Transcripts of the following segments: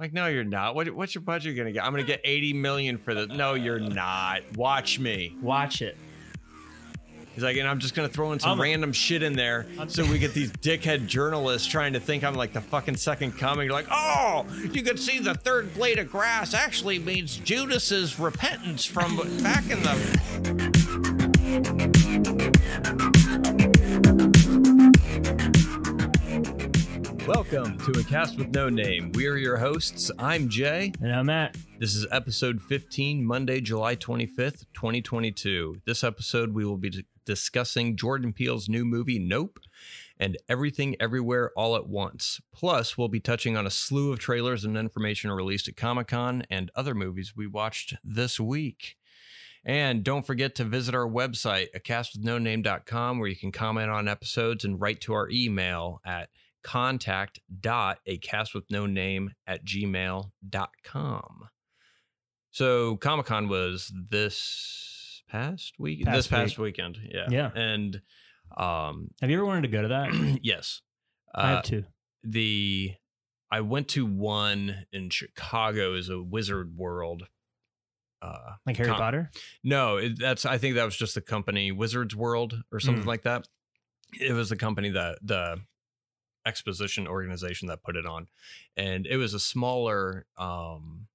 Like, no, you're not. What, what's your budget gonna get? I'm gonna get 80 million for the. No, you're not. Watch me. Watch it. He's like, and I'm just gonna throw in some I'm- random shit in there so we get these dickhead journalists trying to think I'm like the fucking second coming. You're like, oh, you could see the third blade of grass actually means Judas's repentance from back in the. Welcome to a cast with no name. We are your hosts. I'm Jay. And I'm Matt. This is episode 15, Monday, July 25th, 2022. This episode, we will be d- discussing Jordan Peele's new movie, Nope, and Everything Everywhere All at Once. Plus, we'll be touching on a slew of trailers and information released at Comic Con and other movies we watched this week. And don't forget to visit our website, acastwithnoname.com, where you can comment on episodes and write to our email at contact.acastwithnoname at gmail.com. So Comic Con was this past week, Past this past week. weekend, yeah, Yeah. and um, Have you ever wanted to go to that? yes, I uh, have two. the I went to one in Chicago as a Wizard World. Uh, Like Harry Potter? no, it, that's I think that was just the company Wizards World or something Mm. like that. It was the company that the exposition organization that put it on, and it was a smaller, um,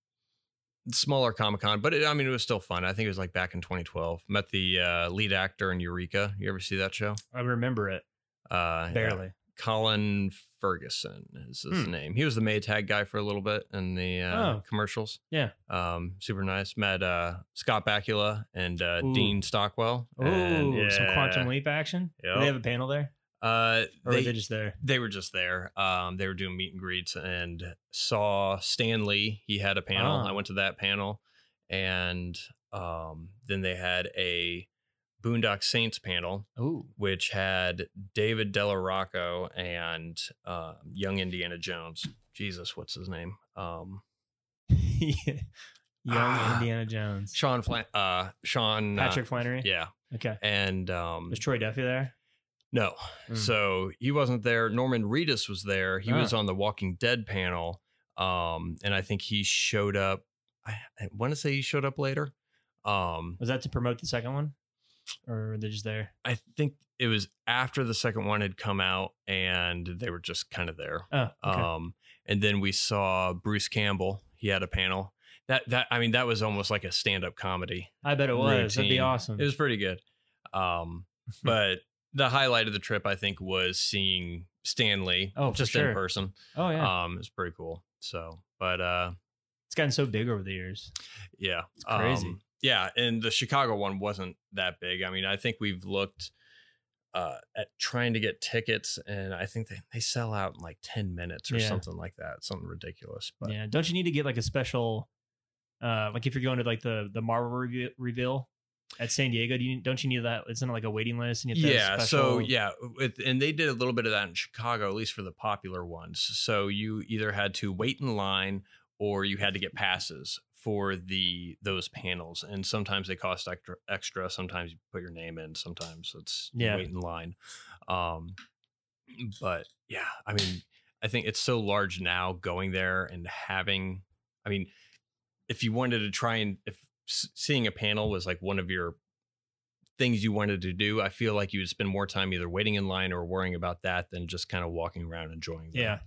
smaller Comic Con, but it, I mean it was still fun. I think it was like back in 2012. Met the uh, lead actor in Eureka. You ever see that show? I remember it. Uh, yeah. Barely. Colin Ferguson is his Hmm. name. He was the Maytag guy for a little bit in the uh, Oh. commercials. Yeah. Um, super nice. Met uh, Scott Bakula and uh, Ooh. Dean Stockwell. Oh, and, some quantum leap action? Do Yep. they have a panel there? Uh, Or they, were they just there? they were just there. Um, they were doing meet and greets and saw Stan Lee. He had a panel. Ah. I went to that panel, and um, then they had a Boondock Saints panel Ooh. which had David Della Rocco and um, young Indiana Jones. Jesus, what's his name? Um, Yeah. Young Ah. Indiana Jones. Sean Flan- uh, Sean uh, Patrick Flanery? yeah, Okay. and um, Was Troy Duffy there? No, Mm. so he wasn't there. Norman Reedus was there. He was Ah. on the Walking Dead panel, um, and I think he showed up. I, I want to say he showed up later. Um, Was that to promote the second one? Or were they just there? I think it was after the second one had come out, and they were just kind of there. Oh, okay. Um, and then we saw Bruce Campbell. He had a panel. That that I mean that was almost like a stand up comedy. I bet it was. That'd be awesome. It was pretty good. Um, but the highlight of the trip I think was seeing Stan Lee Oh, just sure. in person. oh, yeah. Um, it was pretty cool. So, but uh, it's gotten so big over the years. yeah, It's crazy. Um, yeah, and the Chicago one wasn't that big. I mean, I think we've looked uh, at trying to get tickets, and I think they, they sell out in like ten minutes or Yeah. something like that. Something ridiculous. But yeah. Don't you need to get like a special, uh, like if you're going to like the the Marvel reveal, reveal at San Diego, do you don't you need that? Isn't it like a waiting list? And you have to have yeah so yeah and they did a little bit of that in chicago at least for the popular ones so you either had to wait in line or you had to get passes for the those panels and sometimes they cost extra extra sometimes you put your name in sometimes it's Yeah. wait in line um but yeah i mean i think it's so large now going there and having i mean if you wanted to try and if s- seeing a panel was like one of your things you wanted to do, I feel like you would spend more time either waiting in line or worrying about that than just kind of walking around enjoying the, Yeah.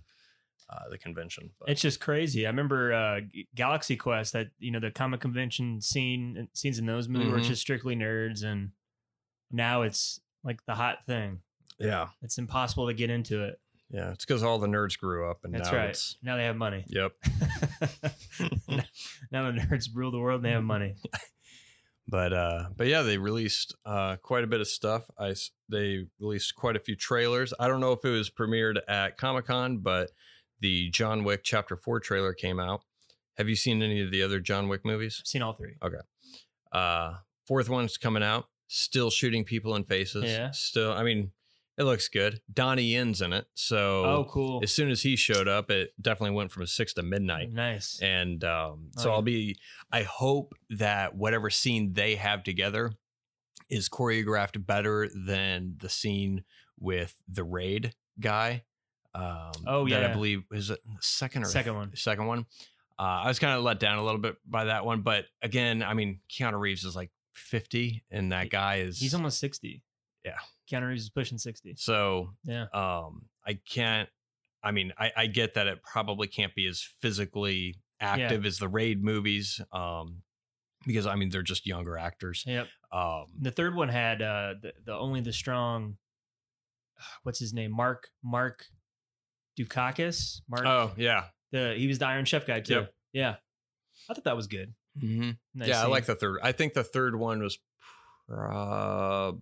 uh, the convention. But, It's just crazy. I remember uh, Galaxy Quest, that you know the comic convention scene scenes in those movies it's Mhm. just strictly nerds, and now it's like the hot thing. yeah, It's impossible to get into it. Yeah, it's because all the nerds grew up and That's now right. it's Now they have money. yep. now the nerds rule the world. and They have money. But uh, but yeah, they released uh quite a bit of stuff. I they released quite a few trailers. I don't know if it was premiered at Comic Con, but the John Wick Chapter Four trailer came out. Have you seen any of the other John Wick movies? I've seen all three. Okay. Uh, fourth one's coming out. Still shooting people in faces. Yeah. Still, I mean, it looks good. Donnie Yen's in it, so Oh, cool. as soon as he showed up, it definitely went from six to midnight. Nice. And um, Oh, so yeah. I'll be. I hope that whatever scene they have together is choreographed better than the scene with the raid guy. Um, Oh, that I believe is it the second or Second one. Second one. Uh, I was kind of let down a little bit by that one, but again, I mean, Keanu Reeves is like 50, and that guy is He's almost sixty. Yeah. Keanu Reeves is pushing sixty. so. Yeah. Um, I can't. I mean, I, I get that it probably can't be as physically active as the Raid movies, um, because I mean they're just younger actors. Yep. Um, The third one had uh, the, the only the strong. What's his name? Mark Mark Dacascos. Mark. oh yeah, The he was the Iron Chef guy too. Yep. Yeah. I thought that was good. mm-hmm. Nice yeah. I like the third. I think the third one was probably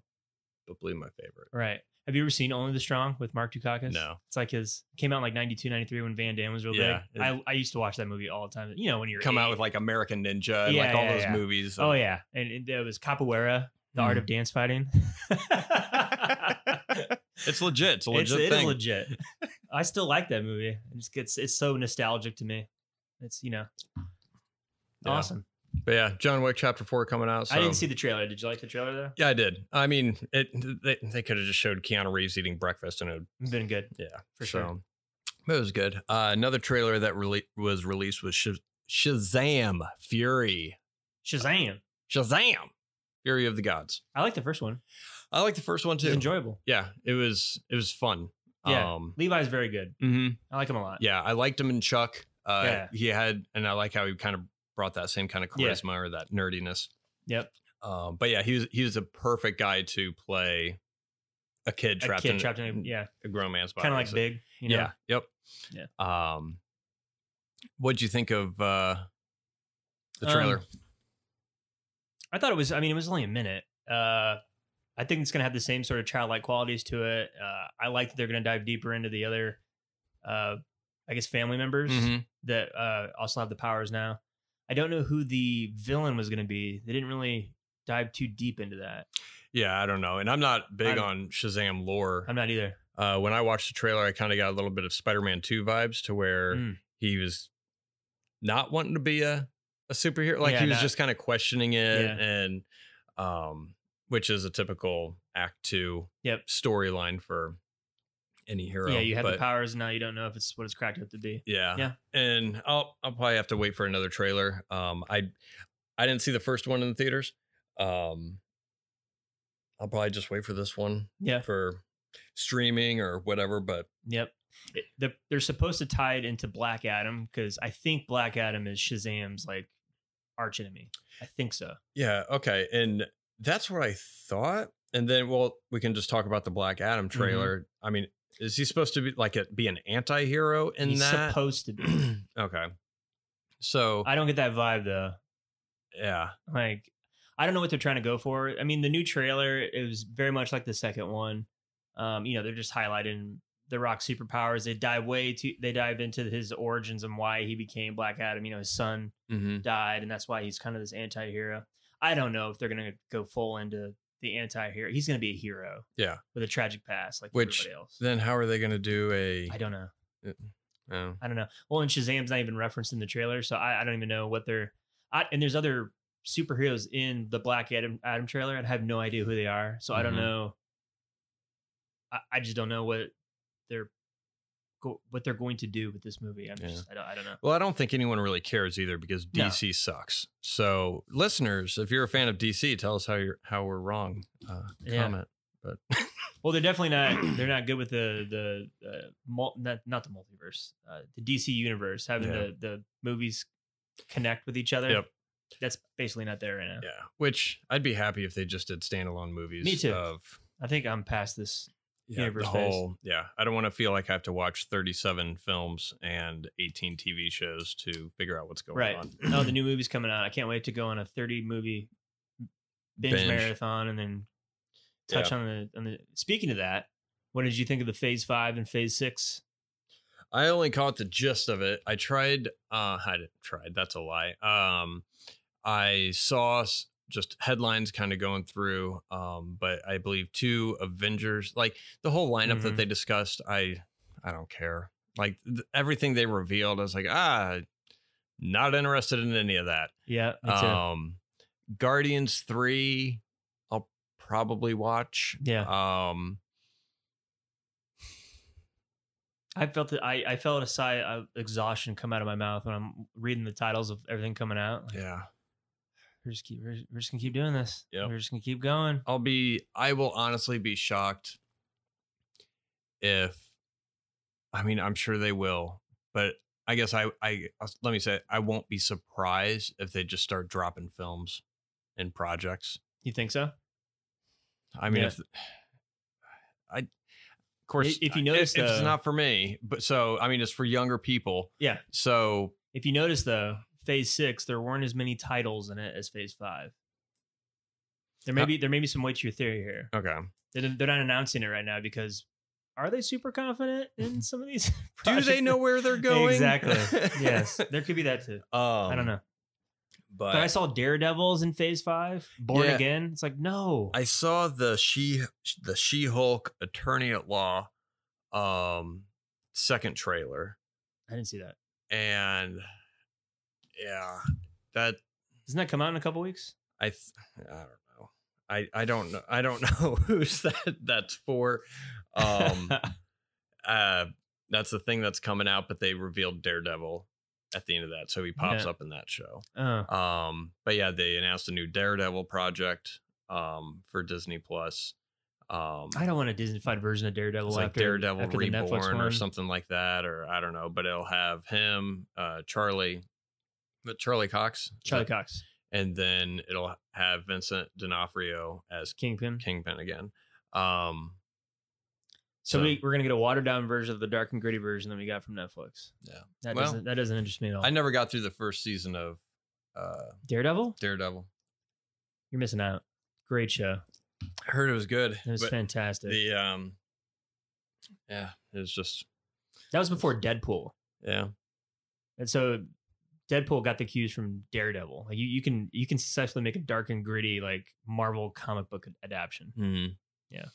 my favorite. Right. Have you ever seen Only the Strong with Mark Dacascos? No. It's like his came out in like 92, 93 when Van Damme was real Yeah, big. I, I used to watch that movie all the time. You know, when you're Come out with like American Ninja and Yeah, like all yeah, those yeah. movies. Oh yeah. And it, it was Capoeira, the art Mhm. of dance fighting. it's legit. It's a legit it's, it is legit. I still like that movie. It's it's it's so nostalgic to me. It's you know awesome. But yeah, John Wick Chapter Four coming out. So. I didn't see the trailer. Did you like the trailer though? Yeah, I did. I mean, it. They, they could have just showed Keanu Reeves eating breakfast and it would been good. Yeah, For so, sure. but It was good. Uh, another trailer that rele- was released was Sh- Shazam Fury. Shazam. Shazam Fury of the Gods. I like the first one. I like the first one too. enjoyable. Yeah, it was it was fun. Yeah. Um, Levi's very good. mhm. I like him a lot. Yeah, I liked him in Chuck. Uh, Yeah. He had, and I like how he kind of brought that same kind of Yeah. charisma or that nerdiness. Yep. Um, but yeah, he was he was a perfect guy to play a kid A trapped kid in trapped in a, yeah, a grown man's body. kind of like So- big. You know? Yeah. Yep. Yeah. Um, what'd you think of uh the Um, trailer? I thought it was. I mean, it was only a minute. Uh, I think it's gonna have the same sort of childlike qualities to it. Uh, I like that they're gonna dive deeper into the other, uh, I guess, family members Mhm. that uh, also have the powers now. I don't know who the villain was gonna be. They didn't really dive too deep into that. Yeah, I don't know, and I'm not big I'm- on Shazam lore. I'm not either. Uh, when I watched the trailer, I kind of got a little bit of Spider-Man Two vibes to where Mm. he was not wanting to be a a superhero. Like Yeah, he was not- just kind of questioning it, Yeah. and um, which is a typical Act Two Yep. storyline for any hero. yeah, you have the but- powers now. You don't know if it's what it's cracked up to be. Yeah. Yeah. And I'll I'll probably have to wait for another trailer. Um I I didn't see the first one in the theaters. Um I'll probably just wait for this one Yeah. for streaming or whatever, but Yep. It, the, they're supposed to tie it into Black Adam because I think Black Adam is Shazam's like arch enemy. I think so. yeah, okay. And that's what I thought. And then well, we can just talk about the Black Adam Mm-hmm. trailer. I mean, is he supposed to be like a, be an anti-hero in He's that? supposed to be. okay. So, I don't get that vibe though. yeah. Like, I don't know what they're trying to go for. I mean, the new trailer it was very much like the second one. Um, you know, they're just highlighting the Rock superpowers. They dive way too. They dive into his origins and why he became Black Adam. You know, his son Mhm. died, and that's why he's kind of this anti-hero. I don't know if they're gonna go full into the anti-hero. He's gonna be a hero. Yeah. with a tragic past, like Which- everybody else. Then how are they going to do a I don't know. oh. I don't know. Well, and Shazam's not even referenced in the trailer, so I, I don't even know what they're. I, and there's other superheroes in the Black Adam Adam trailer, and I have no idea who they are. So I don't Mhm. know. I, I just don't know what they're go, what they're going to do with this movie. I'm Yeah. just I don't, I don't know. Well, I don't think anyone really cares either because No. DC sucks. So, listeners, if you're a fan of DC, tell us how you're how we're wrong. Uh, Yeah. Comment. But Well, they're definitely not. They're not good with the the uh, mul- not not the multiverse, uh, the DC universe having Yeah. the the movies connect with each other. Yep. That's basically not there right now. yeah, which I'd be happy if they just did standalone movies. Me too. Of I think I'm past this. Yeah, the whole yeah. I don't want to feel like I have to watch 37 films and 18 TV shows to figure out what's going Right. on. Oh, the new movie's coming out. I can't wait to go on a 30 movie binge, Binge. marathon and then touch Yeah. on the on the. Speaking of that, what did you think of the Phase Five and Phase Six? I only caught the gist of it. I tried. Uh, I didn't tried. That's a lie. Um, I saw just headlines kind of going through. Um, but I believe two Avengers, like the whole lineup that Mhm. they discussed. I, I don't care. Like th- everything they revealed, I was like, ah, not interested in any of that. Yeah. Um, Guardians three, I'll probably watch. Yeah. Um, I felt it. I, I felt a sigh of exhaustion come out of my mouth when I'm reading the titles of everything coming out. Like, Yeah. We're just keep. We're, we're just gonna keep doing this. Yep. We're just gonna keep going. I'll be I will honestly be shocked if I mean I'm sure they will, but I guess I I let me say I won't be surprised if they just start dropping films and projects. You think so? I mean Yeah. if I of course If you notice, if, it's uh, not for me, but so I mean it's for younger people. Yeah. So If you notice though, Phase Six there weren't as many titles in it as Phase Five. There may Uh, be there may be some weight to your theory here. okay. They're, they're not announcing it right now because are they super confident in some of these? Do they know where they're going? Exactly. yes, there could be that too. Um, I don't know. But, But I saw Daredevils in Phase Five, Born Yeah. Again. It's like no, I saw the she the She Hulk Attorney at Law um second trailer I didn't see that. and yeah that Doesn't that come out in a couple weeks? I th- I don't know I I don't know I don't know who's that that's for um uh that's the thing that's coming out but they revealed Daredevil at the end of that so he pops Yeah. up in that show oh, um but yeah they announced a new Daredevil project um for Disney Plus um I don't want a Disneyfied version of Daredevil. like after, Daredevil after Reborn or something like that, or I don't know, but it'll have him, uh, Charlie, but Charlie Cox, Charlie Cox, and then it'll have Vincent D'Onofrio as Kingpin. Kingpin again. Um, So, So- we, we're gonna get a watered down version of the dark and gritty version that we got from Netflix. Yeah. that Well, doesn't that doesn't interest me at all. I never got through the first season of uh, Daredevil, Daredevil. you're missing out. Great show. I heard it was good, It was fantastic. the um, yeah, it was just that was before Deadpool, yeah, and so Deadpool got the cues from Daredevil. Like you, you can you can successfully make a dark and gritty like Marvel comic book adaptation. mm-hmm. Yeah.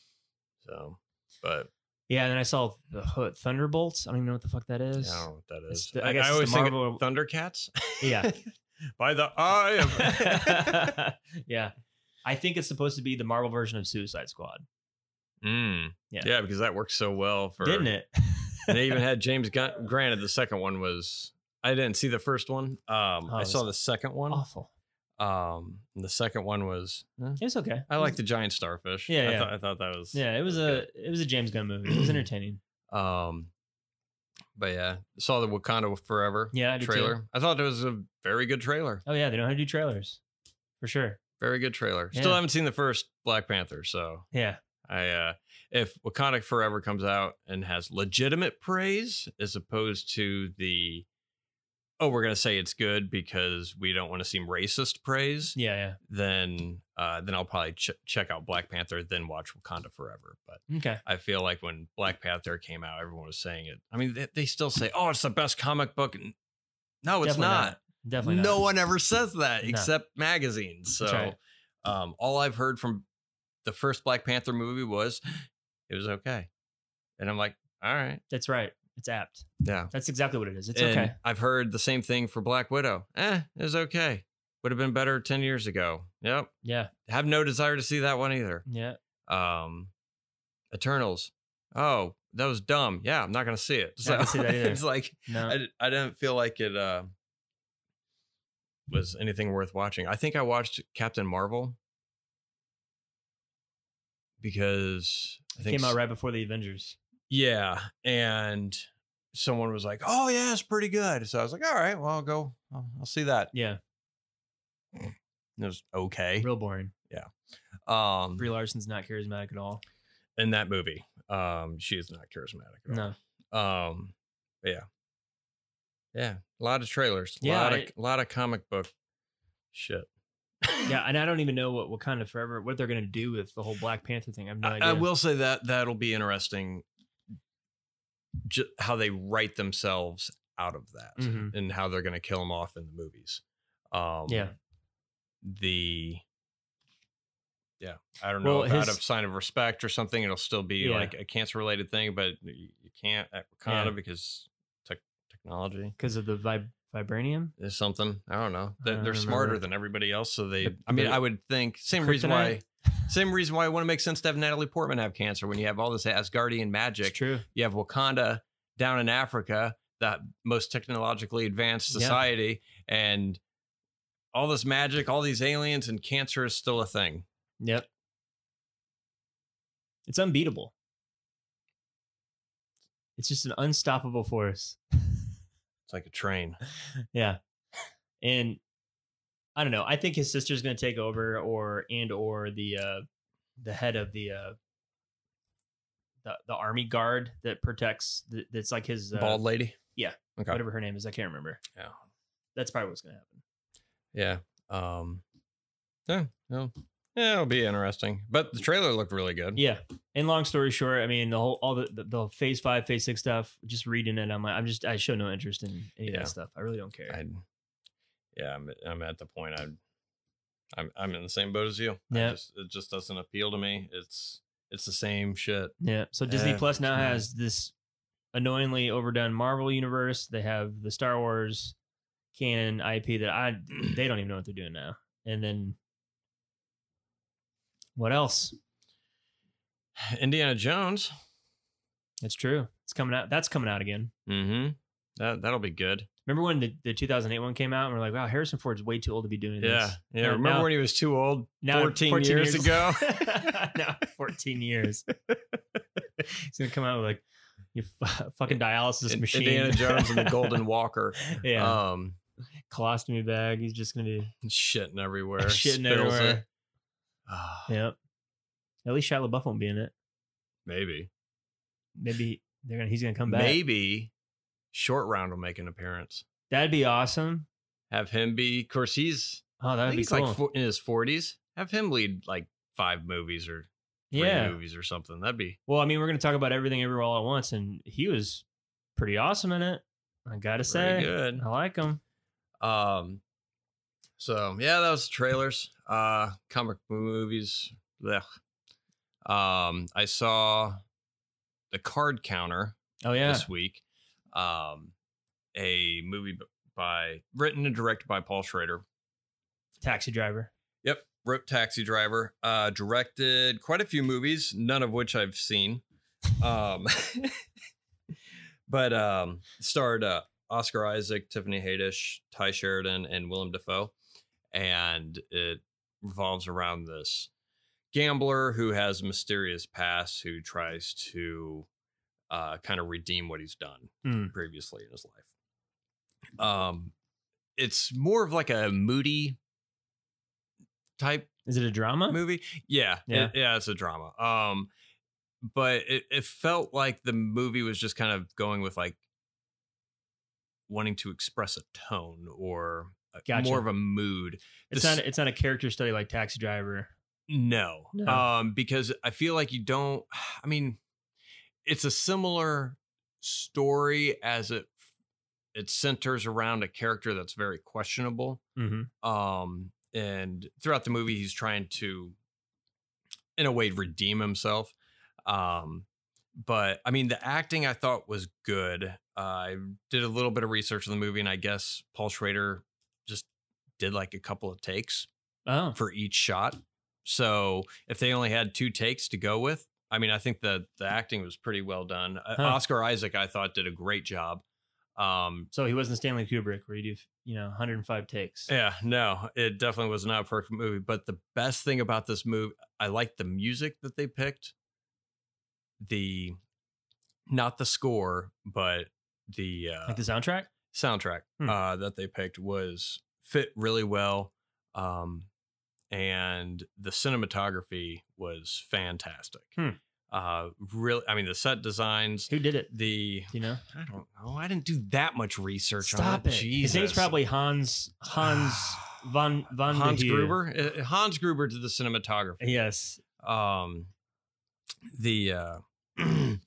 So, but Yeah, and then I saw the Hood Thunderbolts. I don't even know what the fuck that is. I don't know what that is. the- I I, guess I always the think of Marvel- Thundercats. Yeah. by the eye of. yeah. I think it's supposed to be the Marvel version of Suicide Squad. Mm. Yeah. Yeah. because that worked so well for. Didn't it? And they even had James Gunn. Granted, the second one was. I didn't see the first one. Um, Oh, I saw the second one. Awful. Um, the second one was. eh, It was okay. I like the giant starfish. Yeah, I yeah. thought I thought that was. Yeah, it was a it was a James Gunn movie. It was entertaining. Um, but yeah, saw the Wakanda Forever Yeah, I did too. trailer. I thought it was a very good trailer. Oh yeah, they know how to do trailers. For sure. Very good trailer. Still haven't seen the first Black Panther, so Yeah. I uh if Wakanda Forever comes out and has legitimate praise as opposed to the oh we're gonna say it's good because we don't want to seem racist praise, Yeah, then uh then I'll probably ch- check out Black Panther then watch Wakanda Forever. But. Okay. I feel like when Black Panther came out, everyone was saying it. I mean, they, they still say, "Oh, it's the best comic book." No, it's Definitely not. Definitely not. No one ever says that No. except magazines. So, That's right. um, all I've heard from the first Black Panther movie was it was okay, and I'm like, all right, That's right. It's apt. yeah. That's exactly what it is. It's And okay. I've heard the same thing for Black Widow. Eh, it was okay. Would have been better ten years ago. Yep. Yeah. Have no desire to see that one either. Yeah. um eternals oh that was dumb yeah i'm not gonna see it Not see that either. it's like No. I, I didn't feel like it uh was anything worth watching i think i watched captain marvel because i It think came out right before the Avengers. Yeah and someone was like oh yeah it's pretty good so i was like all right well i'll go i'll, I'll see that Yeah. it was okay Real boring. Yeah. Um Brie Larson's not charismatic at all. in that movie um she is not charismatic at all. No. Um, yeah, yeah, a lot of trailers, a Yeah, lot I- of lot of comic book shit. Yeah, and I don't even know what what kind of Forever what they're gonna do with the whole Black Panther thing. I have no I, idea. I will say that that'll be interesting. Ju- how they write themselves out of that, Mhm. and how they're going to kill them off in the movies. Um, Yeah. the yeah, I don't Well, know if out of sign of respect or something, it'll still be Yeah. like a cancer related thing, but you you can't at Wakanda Yeah. because tech technology. because of the vib- vibranium. is something. I don't know. They're, don't they're smarter than everybody else, so they. The- I mean, the- I would think same reason why. Same reason why it wouldn't make sense to have Natalie Portman have cancer when you have all this Asgardian It's magic. true. You have Wakanda down in Africa, that most technologically advanced Yeah. society, and all this magic, all these aliens, and cancer is still a thing. Yep. It's unbeatable. It's just an unstoppable force. It's like a train. Yeah. And I don't know. I think his sister's going to take over or and or the uh the head of the uh the, the army guard that protects the, that's like his uh, Bald lady. yeah. Okay. whatever her name is. I can't remember. Yeah. That's probably what's going to happen. Yeah. Um. Yeah. No. Yeah, it'll be interesting. But the trailer looked really good. Yeah. And long story short, I mean the whole all the the, the phase 5, phase 6 stuff, just reading it I'm like I'm just I show no interest in any of that stuff. I really don't care. I. Yeah, I'm. I'm at the point. I. I'm. I'm in the same boat as you. Yeah. just, it just doesn't appeal to me. It's. It's the same shit. Yeah. So Disney Plus now has this annoyingly overdone Marvel universe. They have the Star Wars canon IP that I they don't even know what they're doing now. And then what else? Indiana Jones. It's true. It's coming out. That's coming out again. Mm-hmm. That that'll be good. Remember when the, the 2008 one came out and we're like, wow, Harrison Ford's way too old to be doing this. Yeah. Yeah. Now- Remember now- when he was too old? Now 14, years, ago. now 14 years. He's gonna come out with like your fu- fucking dialysis In- machine. Indiana Jones and the Golden Walker. yeah. Um, Colostomy bag. He's just gonna be shitting everywhere. shitting spills everywhere. Ah, Yep. At least Shia LaBeouf won't be in it. Maybe. Maybe they're gonna. He's gonna come back. Maybe Short Round will make an appearance. That'd be awesome. Have him be. Of course, he's. Oh, that'd be he's cool. like in his forties. Have him lead like five movies or yeah. movies or something. That'd be. Well, I mean, we're gonna talk about everything everywhere all at once, and he was pretty awesome in it. I gotta say, good. I like him. Um. So yeah, that was the trailers. Uh, comic movies. Blech. Um, I saw the Card Counter Oh yeah. this week. Um, a movie by written and directed by Paul Schrader. Taxi driver. Yep, wrote Taxi Driver. Uh, directed quite a few movies, none of which I've seen. Um, but um, starred uh, Oscar Isaac, Tiffany Haddish, Tye Sheridan, and Willem Dafoe, and it revolves around this gambler who has a mysterious past who tries to uh, kind of redeem what he's done Hmm. previously in his life. Um, it's more of like a moody type Is it a drama? movie. Yeah, Yeah. it- yeah, it's a drama. Um, but it, it felt like the movie was just kind of going with like wanting to express a tone or a- Gotcha. more of a mood. It's This- not. It's not a character study like Taxi Driver. No. No. Um, because I feel like you don't I mean, it's a similar story as it it centers around a character that's very questionable. Mm-hmm. Um, and throughout the movie, he's trying to, in a way, redeem himself. Um, but I mean, the acting I thought was good. Uh, I did a little bit of research on the movie, and I guess Paul Schrader just did like a couple of takes Oh, for each shot. So if they only had two takes to go with, I mean, I think the the acting was pretty well done. Uh, Huh. Oscar Isaac, I thought, did a great job. Um, so he wasn't Stanley Kubrick, where you do you know 105 takes. Yeah, no, it definitely was not a perfect movie. But the best thing about this movie, I like the music that they picked. The, not the score, but the uh, Like the soundtrack. soundtrack Hmm. uh, that they picked was fit really well, um, and the cinematography was fantastic. Hmm. Uh, really, I mean, the set designs, Who did it? the you know? I don't know, I didn't do that much research Stop on it. it. His name's probably Hans Hans von von Hans Gruber. Uh, Hans Gruber did the cinematography. Yes, Um, the uh,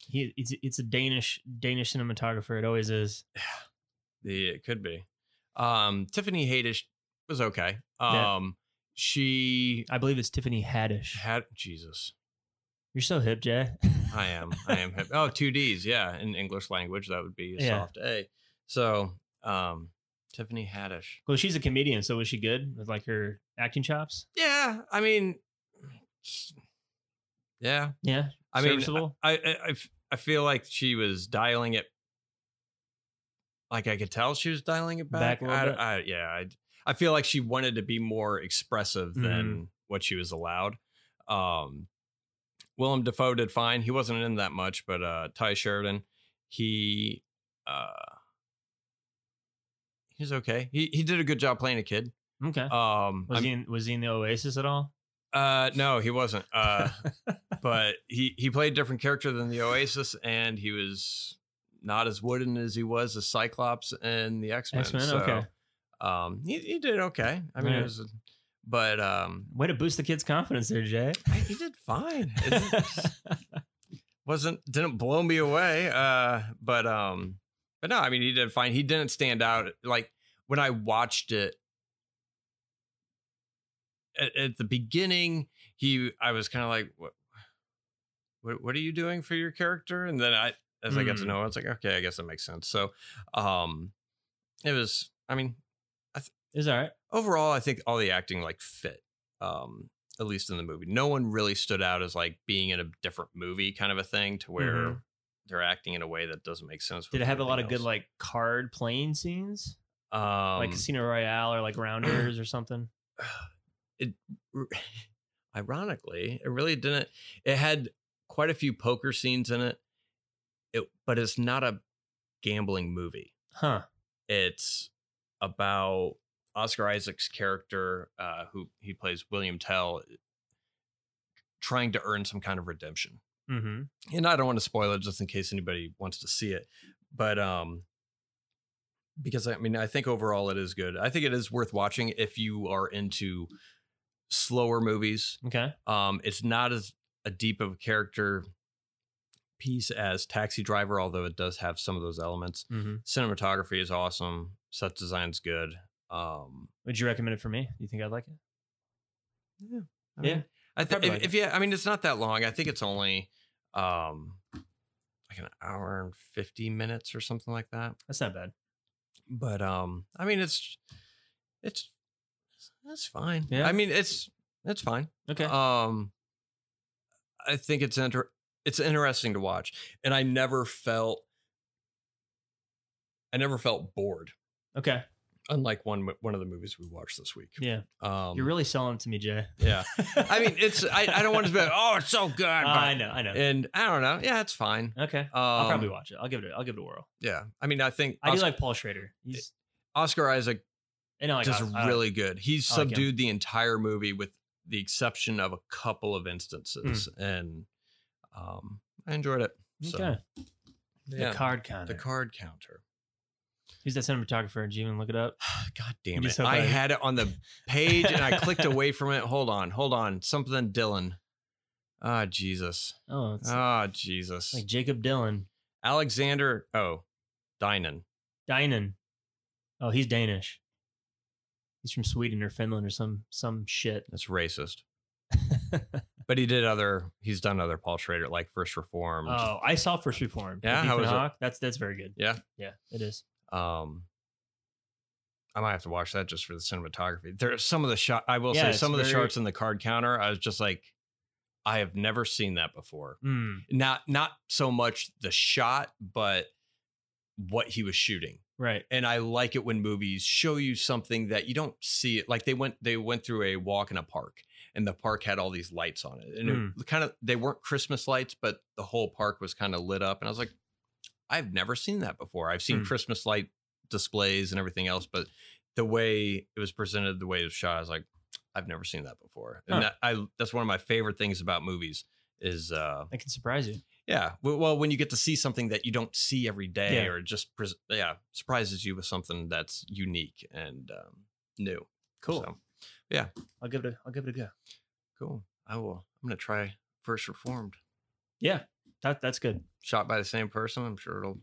he it's it's a Danish Danish cinematographer. It always is. the it could be. Um, Tiffany Haddish was okay. Um, she I believe it's Tiffany Haddish. had Jesus. You're so hip, Jay. I am. I am. hip. Oh, two D's. Yeah, in English language, that would be a Yeah. soft A. So, um, Tiffany Haddish. well, she's a comedian, so was she good with like her acting chops? Yeah, I mean, yeah. Yeah, I mean, serviceable. I, I, I f- I feel like she was dialing it like I could tell she was dialing it back. Back a little I, bit? I- yeah, I, I feel like she wanted to be more expressive Mm-hmm. than what she was allowed. Um, Willem Dafoe did fine. He wasn't in that much, but uh, Tye Sheridan, he uh, he's okay. He he did a good job playing a kid. Okay. Um, was I'm- he in, was he in the Oasis at all? uh, no, he wasn't. Uh, but he he played a different character than the Oasis, and he was not as wooden as he was as Cyclops and the X Men. X-Men, So, okay. Um, he he did okay. I mean, it was, but um, Way to boost the kid's confidence there, Jay. he did fine. It wasn't didn't blow me away. Uh, but um, but no, I mean, he did fine. He didn't stand out. Like when I watched it at, at the beginning, he I was kind of like, what, what what are you doing for your character? And then I as I got to Hmm. know, I was like, okay, I guess that makes sense. So, um, it was. I mean, It's all right. overall, I think all the acting like fit. Um, at least in the movie, no one really stood out as like being in a different movie kind of a thing to where Mhm. they're acting in a way that doesn't make sense. Did it have a lot of good like card playing scenes, um, like Casino Royale or like Rounders or something? it ironically it really didn't it had quite a few poker scenes in it it but it's not a gambling movie Huh. it's about oscar isaac's character uh who he plays william tell trying to earn some kind of redemption Mm-hmm. and I don't want to spoil it just in case anybody wants to see it. But um because I mean I think overall it is good. I think it is worth watching if you are into slower movies. Okay. Um it's not as a deep of a character piece as Taxi Driver, although it does have some of those elements. Mm-hmm. Cinematography is awesome. Set design's good. Um Would you recommend it for me? Do you think I'd like it? yeah. I Yeah, I think if, like if yeah, I mean it's not that long. I think it's only um like an hour and 50 minutes or something like that. That's not bad. but um i mean it's it's that's fine Yeah. i mean it's it's fine Okay. um i think it's inter- it's interesting to watch and i never felt i never felt bored okay. Unlike one one of the movies we watched this week Yeah. um You're really selling it to me, Jay. yeah i mean it's I, I don't want to be like, oh it's so good but, I know. I know. and i don't know yeah it's fine okay. um, I'll probably watch it. I'll give it. A, I'll give it a whirl. yeah i mean i think I do like Paul Schrader. He's. oscar isaac You know, like just I- I- really good. He's like him. subdued the entire movie with the exception of a couple of instances, and um, I enjoyed it. So, Okay. yeah, The card counter. the card counter. Who's that cinematographer? Did you even look it up? God damn it! I I- had it on the page and I clicked away from it. Hold on, hold on. Something Dylan. Ah, Jesus. Oh, it's Ah, Jesus. like Jacob Dylan. Alexander. Oh, Dynan. Dynan. Oh, he's Danish. He's from Sweden or Finland or some some shit. That's racist. But he did other. He's done other Paul Schrader like First Reformed. oh, I saw First Reformed. Yeah, how was it? That's that's very good. Yeah. Yeah, it is. Um, I might have to watch that just for the cinematography. There are some of the shot. I will Yeah, say some of the shots in the card counter. I was just like, I have never seen that before. Mm, Not not so much the shot, but what he was shooting. right. And I like it when movies show you something that you don't see it. Like they went they went through a walk in a park, and the park had all these lights on it, and Hmm. it kind of they weren't Christmas lights, but the whole park was kind of lit up. And I was like, I've never seen that before. I've seen Hmm. Christmas light displays and everything else, but the way it was presented, the way it was shot, I was like, I've never seen that before. And Huh. that, I that's one of my favorite things about movies is uh That can surprise you. yeah well, when you get to see something that you don't see every day Yeah. or just pres- yeah surprises you with something that's unique and um, new Cool. So, yeah. I'll give it. A, I'll give it a go. cool i will i'm gonna try first reformed Yeah, that that's good. shot by the same person i'm sure it'll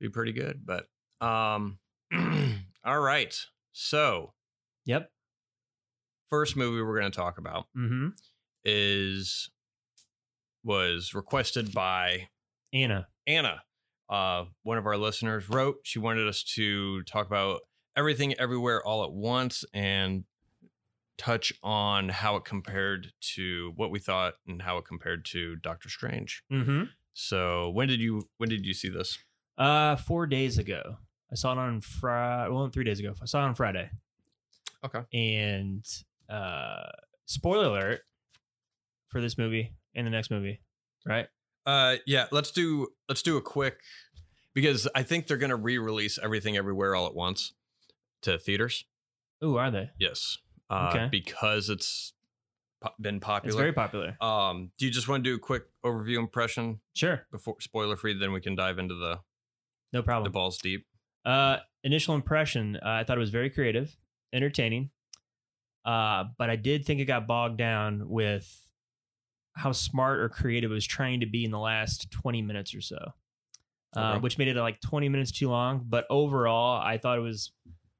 be pretty good but um all right so Yep. first movie we're gonna talk about Mm-hmm. is was requested by Anna. Anna, uh, one of our listeners, wrote. She wanted us to talk about everything, everywhere, all at once, and touch on how it compared to what we thought and how it compared to Doctor Strange. Mm-hmm. So, when did you when did you see this? Uh, four days ago. I saw it on Friday. Well, three days ago. I saw it on Friday. Okay. And uh, spoiler alert for this movie and the next movie, right? Uh, yeah. Let's do let's do a quick because I think they're gonna re-release everything everywhere all at once to theaters. Ooh, are they? Yes. Uh, Okay. Because it's po- been popular. It's very popular. um, do you just want to do a quick overview impression Sure, before spoiler free? Then we can dive into the no problem. the balls deep. Uh, initial impression, uh, I thought it was very creative, entertaining. Uh, but I did think it got bogged down with how smart or creative it was trying to be in the last 20 minutes or so, uh, Okay. which made it like 20 minutes too long. But overall, I thought it was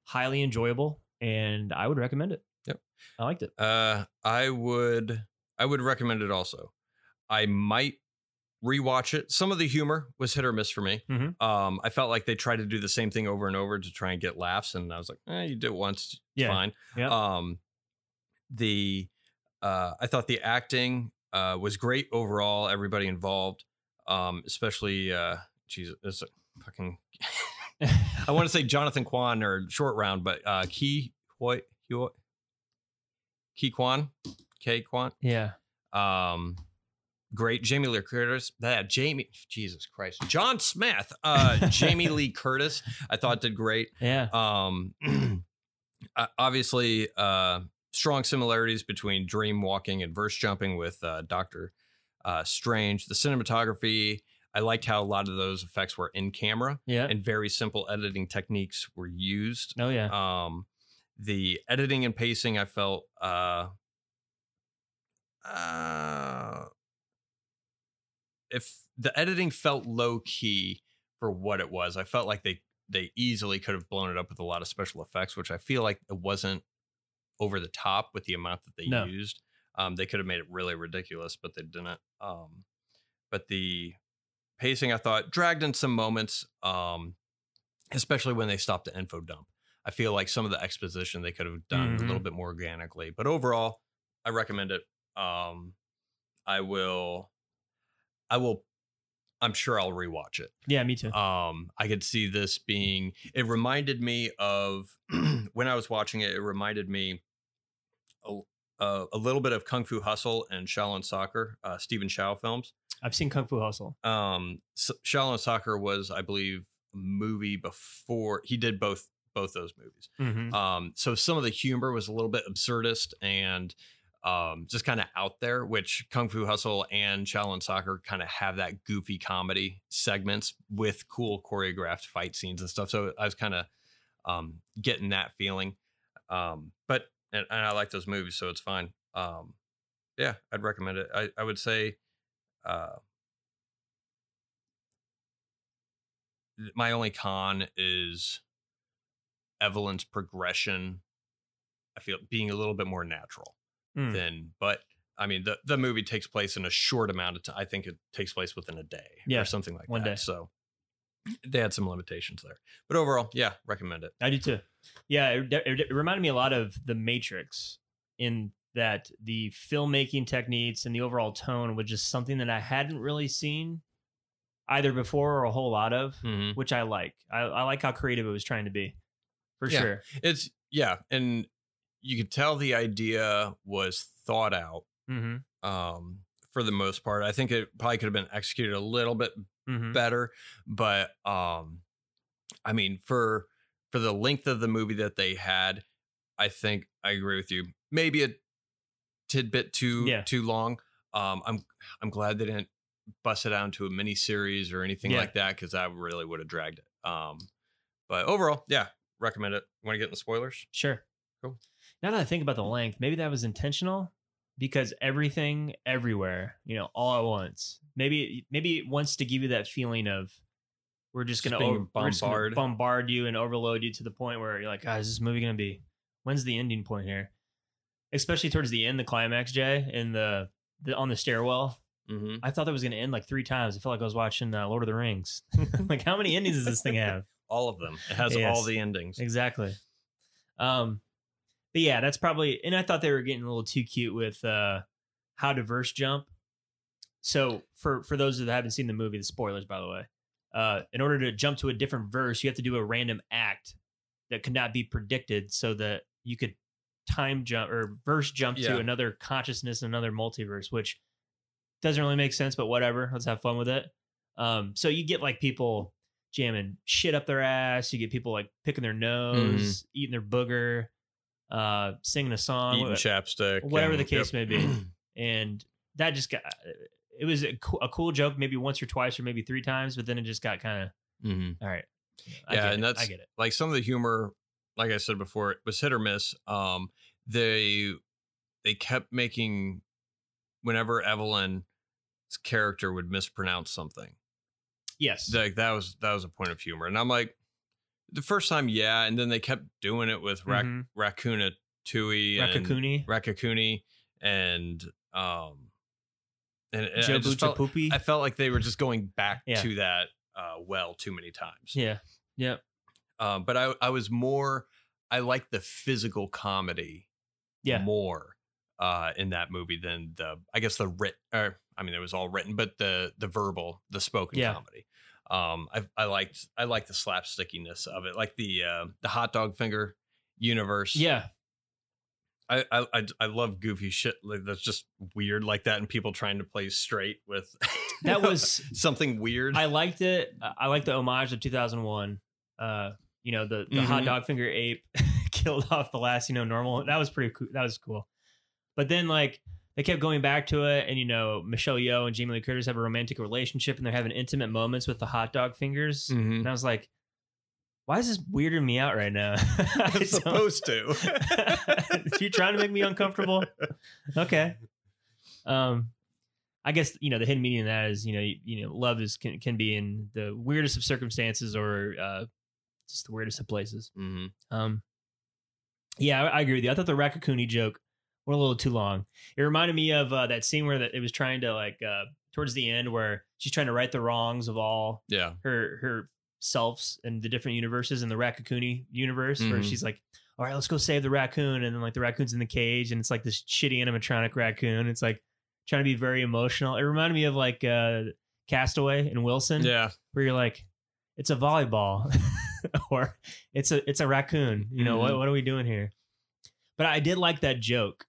highly enjoyable and I would recommend it. I liked it. Uh, I would I would recommend it also. I might rewatch it. Some of the humor was hit or miss for me. Mhm. Um, I felt like they tried to do the same thing over and over to try and get laughs, and I was like, eh, you did it once, it's Yeah. fine. Yeah. Um, the uh, I thought the acting uh, was great overall. Everybody involved, um, especially uh, Jesus, it's a fucking. I want to say Jonathan Quan or Short Round, but uh, Key what Key Quan, K Quan. yeah. Um, great. Jamie Lee Curtis. That Jamie. Jesus Christ. John Smith. Uh, Jamie Lee Curtis. I thought did great. Yeah. Um, uh, obviously, uh, strong similarities between dream walking and verse jumping with uh, Doctor uh, Strange. The cinematography. I liked how a lot of those effects were in camera Yeah. and very simple editing techniques were used. oh, yeah. Um, the editing and pacing, I felt, uh, uh, if the editing felt low key for what it was, I felt like they they easily could have blown it up with a lot of special effects, which I feel like it wasn't over the top with the amount that they No. used. Um, they could have made it really ridiculous, but they didn't. Um, but the pacing, I thought, dragged in some moments, um, especially when they stopped the info dump. I feel like some of the exposition they could have done a little bit more organically. But overall, I recommend it. Um, I will, I will, I'm sure I'll rewatch it. yeah, me too. Um, I could see this being. It reminded me of when I was watching it. It reminded me a, a, a little bit of Kung Fu Hustle and Shaolin Soccer, uh, Stephen Chow films. I've seen Kung Fu Hustle. Um, S- Shaolin Soccer was, I believe, a movie before he did both both those movies. Mm-hmm. Um, so some of the humor was a little bit absurdist and um, just kind of out there, which Kung Fu Hustle and Shaolin Soccer kind of have that goofy comedy segments with cool choreographed fight scenes and stuff. So I was kind of um, getting that feeling. Um, but and, and I like those movies, so it's fine. Um, yeah, I'd recommend it. I, I would say uh, my only con is Evelyn's progression. I feel being a little bit more natural Mm. than, but I mean, the, the movie takes place in a short amount of time. I think it takes place within a day Yeah, or something like one that. day. So they had some limitations there, but overall, yeah, recommend it. I do too. Yeah, it, it, it reminded me a lot of The Matrix in that the filmmaking techniques and the overall tone was just something that I hadn't really seen either before or a whole lot of, Mhm. which I like. I, I like how creative it was trying to be, for Yeah. sure. It's yeah, and you could tell the idea was thought out Mm-hmm. um, for the most part. I think it probably could have been executed a little bit Mm-hmm. better but um i mean for for the length of the movie that they had i think i agree with you maybe a tidbit too Yeah. too long um i'm i'm glad they didn't bust it out to a mini series or anything Yeah. like that because that really would have dragged it um but overall yeah recommend it want to get in the spoilers Sure. Cool. Now that I think about the length, maybe that was intentional because everything everywhere, you know, all at once. Maybe maybe it wants to give you that feeling of we're just Just gonna, being over, we're just gonna bombard. bombard you and overload you to the point where you're like, ah, is this movie gonna be? When's the ending point here? Especially towards the end, the climax, Jay, in the, the on the stairwell. mm-hmm. I thought that was gonna end like three times. I felt like I was watching uh, Lord of the Rings. like, how many endings does this thing have? All of them it has Yes. all the endings Exactly. Um, but yeah, that's probably, and I thought they were getting a little too cute with uh, how diverse jump. So for for those that haven't seen the movie, the spoilers by the way, uh, in order to jump to a different verse, you have to do a random act that could not be predicted, so that you could time jump or verse jump Yeah. to another consciousness, another multiverse, which doesn't really make sense. But whatever, let's have fun with it. Um, so you get like people jamming shit up their ass. You get people like picking their nose, eating their booger, uh, singing a song, Eating wha- chapstick, whatever the case yep. may be. and that just got. It was a cool, a cool joke, maybe once or twice or maybe three times, but then it just got kind of Mhm. all right. I Yeah, and it. that's I get it. like some of the humor, like I said before, it was hit or miss. Um, they they kept making whenever Evelyn's character would mispronounce something, Yes. like that was that was a point of humor, and I'm like, the first time, yeah, and then they kept doing it with Rac- Mhm. Raccoontui and Raccacoonie, Raccacoonie and um, and, and I Joe just felt, Poopy. I felt like they were just going back Yeah. to that uh, well too many times. Yeah. Yeah. Um, but I, I was more, I like the physical comedy Yeah. more uh, in that movie than the, I guess the writ, or I mean, it was all written, but the the verbal, the spoken Yeah. comedy. Um, I I liked I liked the slapstickiness of it, like the uh, the hot dog finger universe. Yeah. I, I I love goofy shit like that's just weird like that, and people trying to play straight with That was something weird. I liked it. I- liked the homage of 2001. Uh, you know, the the hot Mhm. dog finger ape killed off the last, you know, normal. That was pretty cool. That was cool. But then like they kept going back to it, and you know, Michelle Yeoh and Jamie Lee Curtis have a romantic relationship, and they're having intimate moments with the hot dog fingers. Mhm. And I was like, why is this weirding me out right now? I'm supposed to. you trying to make me uncomfortable? Okay. Um, I guess you know the hidden meaning of that is you know you, you know love is can can be in the weirdest of circumstances or uh, just the weirdest of places. Mhm. Um, yeah, I, I agree with you. I thought the Raccacoonie joke went a little too long. It reminded me of uh, that scene where that it was trying to like uh, towards the end where she's trying to right the wrongs of all Yeah. her her selves and the different universes in the Raccacoonie universe where Mhm. she's like, all right, let's go save the raccoon. And then like the raccoon's in the cage and it's like this shitty animatronic raccoon. It's like trying to be very emotional. It reminded me of like uh Castaway and Wilson Yeah. where you're like, it's a volleyball or it's a it's a raccoon. You know, what Mhm. what are we doing here? But I did like that joke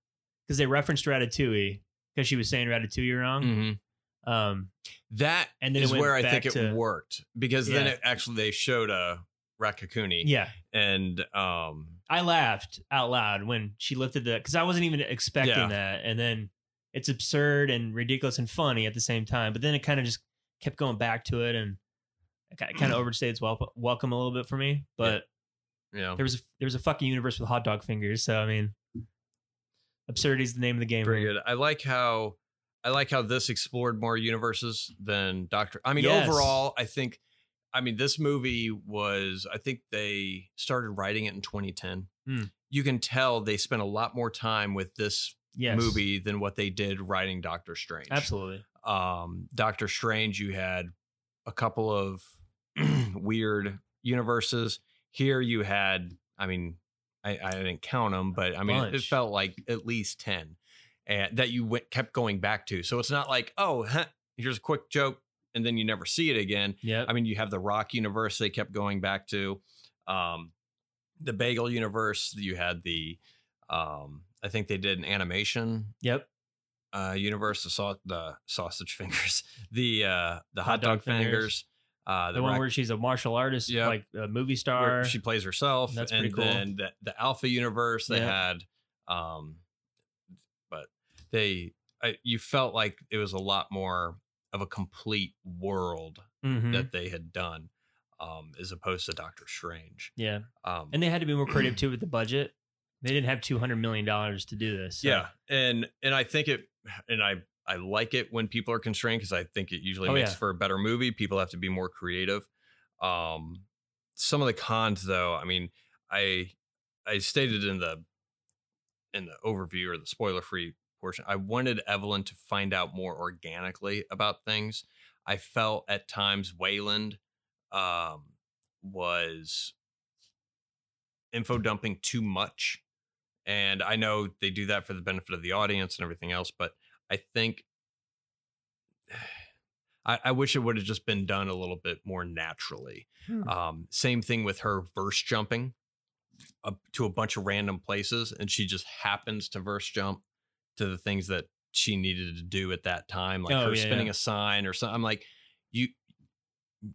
because they referenced Ratatouille because she was saying Ratatouille wrong. Mhm. Um That And then is where I think it worked because then it actually they showed a Raccacoonie yeah. and um I laughed out loud when she lifted the because I wasn't even expecting Yeah. that, and then it's absurd and ridiculous and funny at the same time. But then it kind of just kept going back to it, and it kind of overstayed its wel- welcome a little bit for me. But yeah. know there was a, there was a fucking universe with hot dog fingers, so I mean, absurdity is the name of the game. Very good. I like how I like how this explored more universes than Doctor. I mean, Yes. overall, I think. I mean, this movie was. I think they started writing it in 2010. Hmm. You can tell they spent a lot more time with this Yes, movie than what they did writing Doctor Strange. absolutely. um, Doctor Strange, you had a couple of weird universes. Here you had, I mean, I, I didn't count them, but I mean, it Bunch. felt like at least 10 and that you went, kept going back to. So it's not like, oh, huh, here's a quick joke and then you never see it again. Yeah, I mean, you have the Rock universe they kept going back to. Um, the Bagel universe, you had the, um, I think they did an animation yep. uh universe the sau- the sausage fingers the uh the hot, Hot dog, dog fingers. fingers, uh The, the, one where she's a martial artist, Yep. like a movie where star. she plays herself That's and pretty cool. then the, the alpha universe they Yeah. had um but they I, you felt like it was a lot more of a complete world Mhm. that they had done um as opposed to Doctor Strange yeah, um and they had to be more creative too with the budget. They didn't have two hundred million dollars to do this. so- Yeah, and and I think it, and I I like it when people are constrained because I think it usually Oh, makes yeah. for a better movie. People have to be more creative. Um, some of the cons, though, I mean, I I stated in the in the overview or the spoiler free portion, I wanted Evelyn to find out more organically about things. I felt at times Waymond um, was info dumping too much. And I know they do that for the benefit of the audience and everything else, but I think I, I wish it would have just been done a little bit more naturally. Hmm. Um, same thing with her verse jumping up to a bunch of random places, and she just happens to verse jump to the things that she needed to do at that time, like Oh, her yeah, spinning yeah. a sign or something. I'm like, you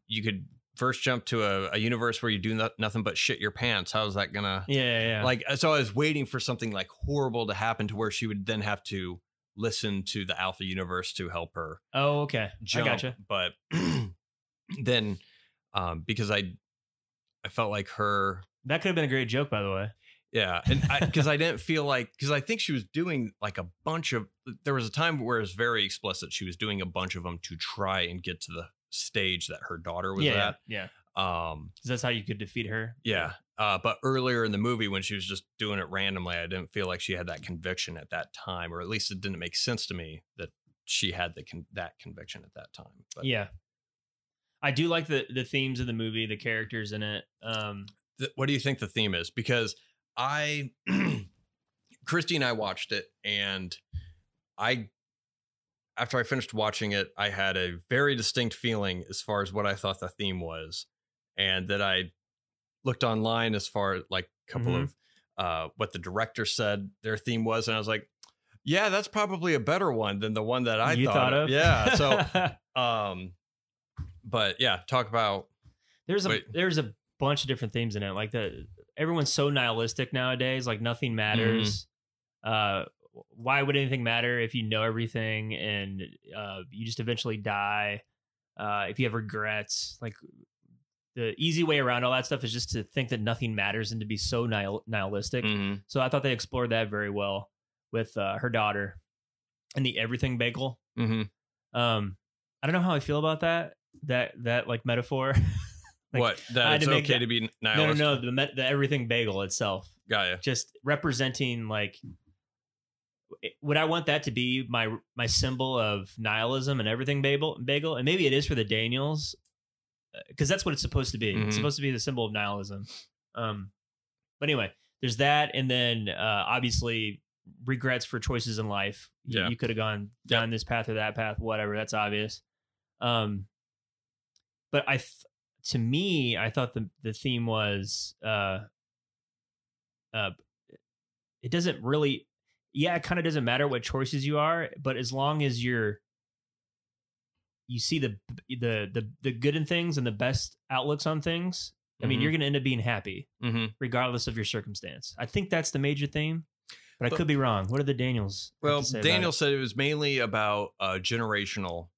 you could first jump to a, a universe where you do not, nothing but shit your pants. How's that gonna Yeah, yeah, yeah. like? So I was waiting for something like horrible to happen to where she would then have to listen to the Alpha universe to help her oh, okay. jump. I gotcha. But then, um, because I, I felt like her, That could have been a great joke, by the way. yeah, and because I, didn't feel like because I think she was doing like a bunch of. There was a time where it was very explicit. She was doing a bunch of them to try and get to the stage that her daughter was yeah, at. yeah. Um, that's how you could defeat her. yeah. Uh, but earlier in the movie, when she was just doing it randomly, I didn't feel like she had that conviction at that time, or at least it didn't make sense to me that she had the con- that conviction at that time. But Yeah. I do like the the themes of the movie, the characters in it. Um, th- what do you think the theme is? Because I, Christy and I watched it, and I, after I finished watching it, I had a very distinct feeling as far as what I thought the theme was, and that I looked online as far like a couple Mhm. of uh, what the director said their theme was, and I was like, yeah, that's probably a better one than the one that I thought, thought of. Yeah. So, um, but yeah, talk about there's a Wait. there's a bunch of different themes in it. Like the everyone's so nihilistic nowadays. Like nothing matters. Uh, why would anything matter if you know everything and uh, you just eventually die? Uh, if you have regrets, like the easy way around all that stuff is just to think that nothing matters and to be so nihil- nihilistic. Mhm. So I thought they explored that very well with uh, her daughter and the everything bagel. Mhm. Um, I don't know how I feel about that. That that like metaphor. Like, what that it's to okay that- to be no, no, no. The met, the everything bagel itself, Got ya. just representing like. Would I want that to be my my symbol of nihilism and everything bagel bagel? And maybe it is for the Daniels, because that's what it's supposed to be. Mhm. It's supposed to be the symbol of nihilism. Um, but anyway, there's that, and then uh, obviously regrets for choices in life. You, Yeah. you could have gone down this path or that path, whatever. That's obvious. Um, but I, th- to me, I thought the the theme was, uh, uh, it doesn't really, yeah, it kind of doesn't matter what choices you are, but as long as you're, you see the the the the good in things and the best outlooks on things. I mean, Mhm. you're going to end up being happy hmm regardless of your circumstance. I think that's the major theme, but I But- could be wrong. What are the Daniels? Well, to say about Daniel it? said it was mainly about uh, generational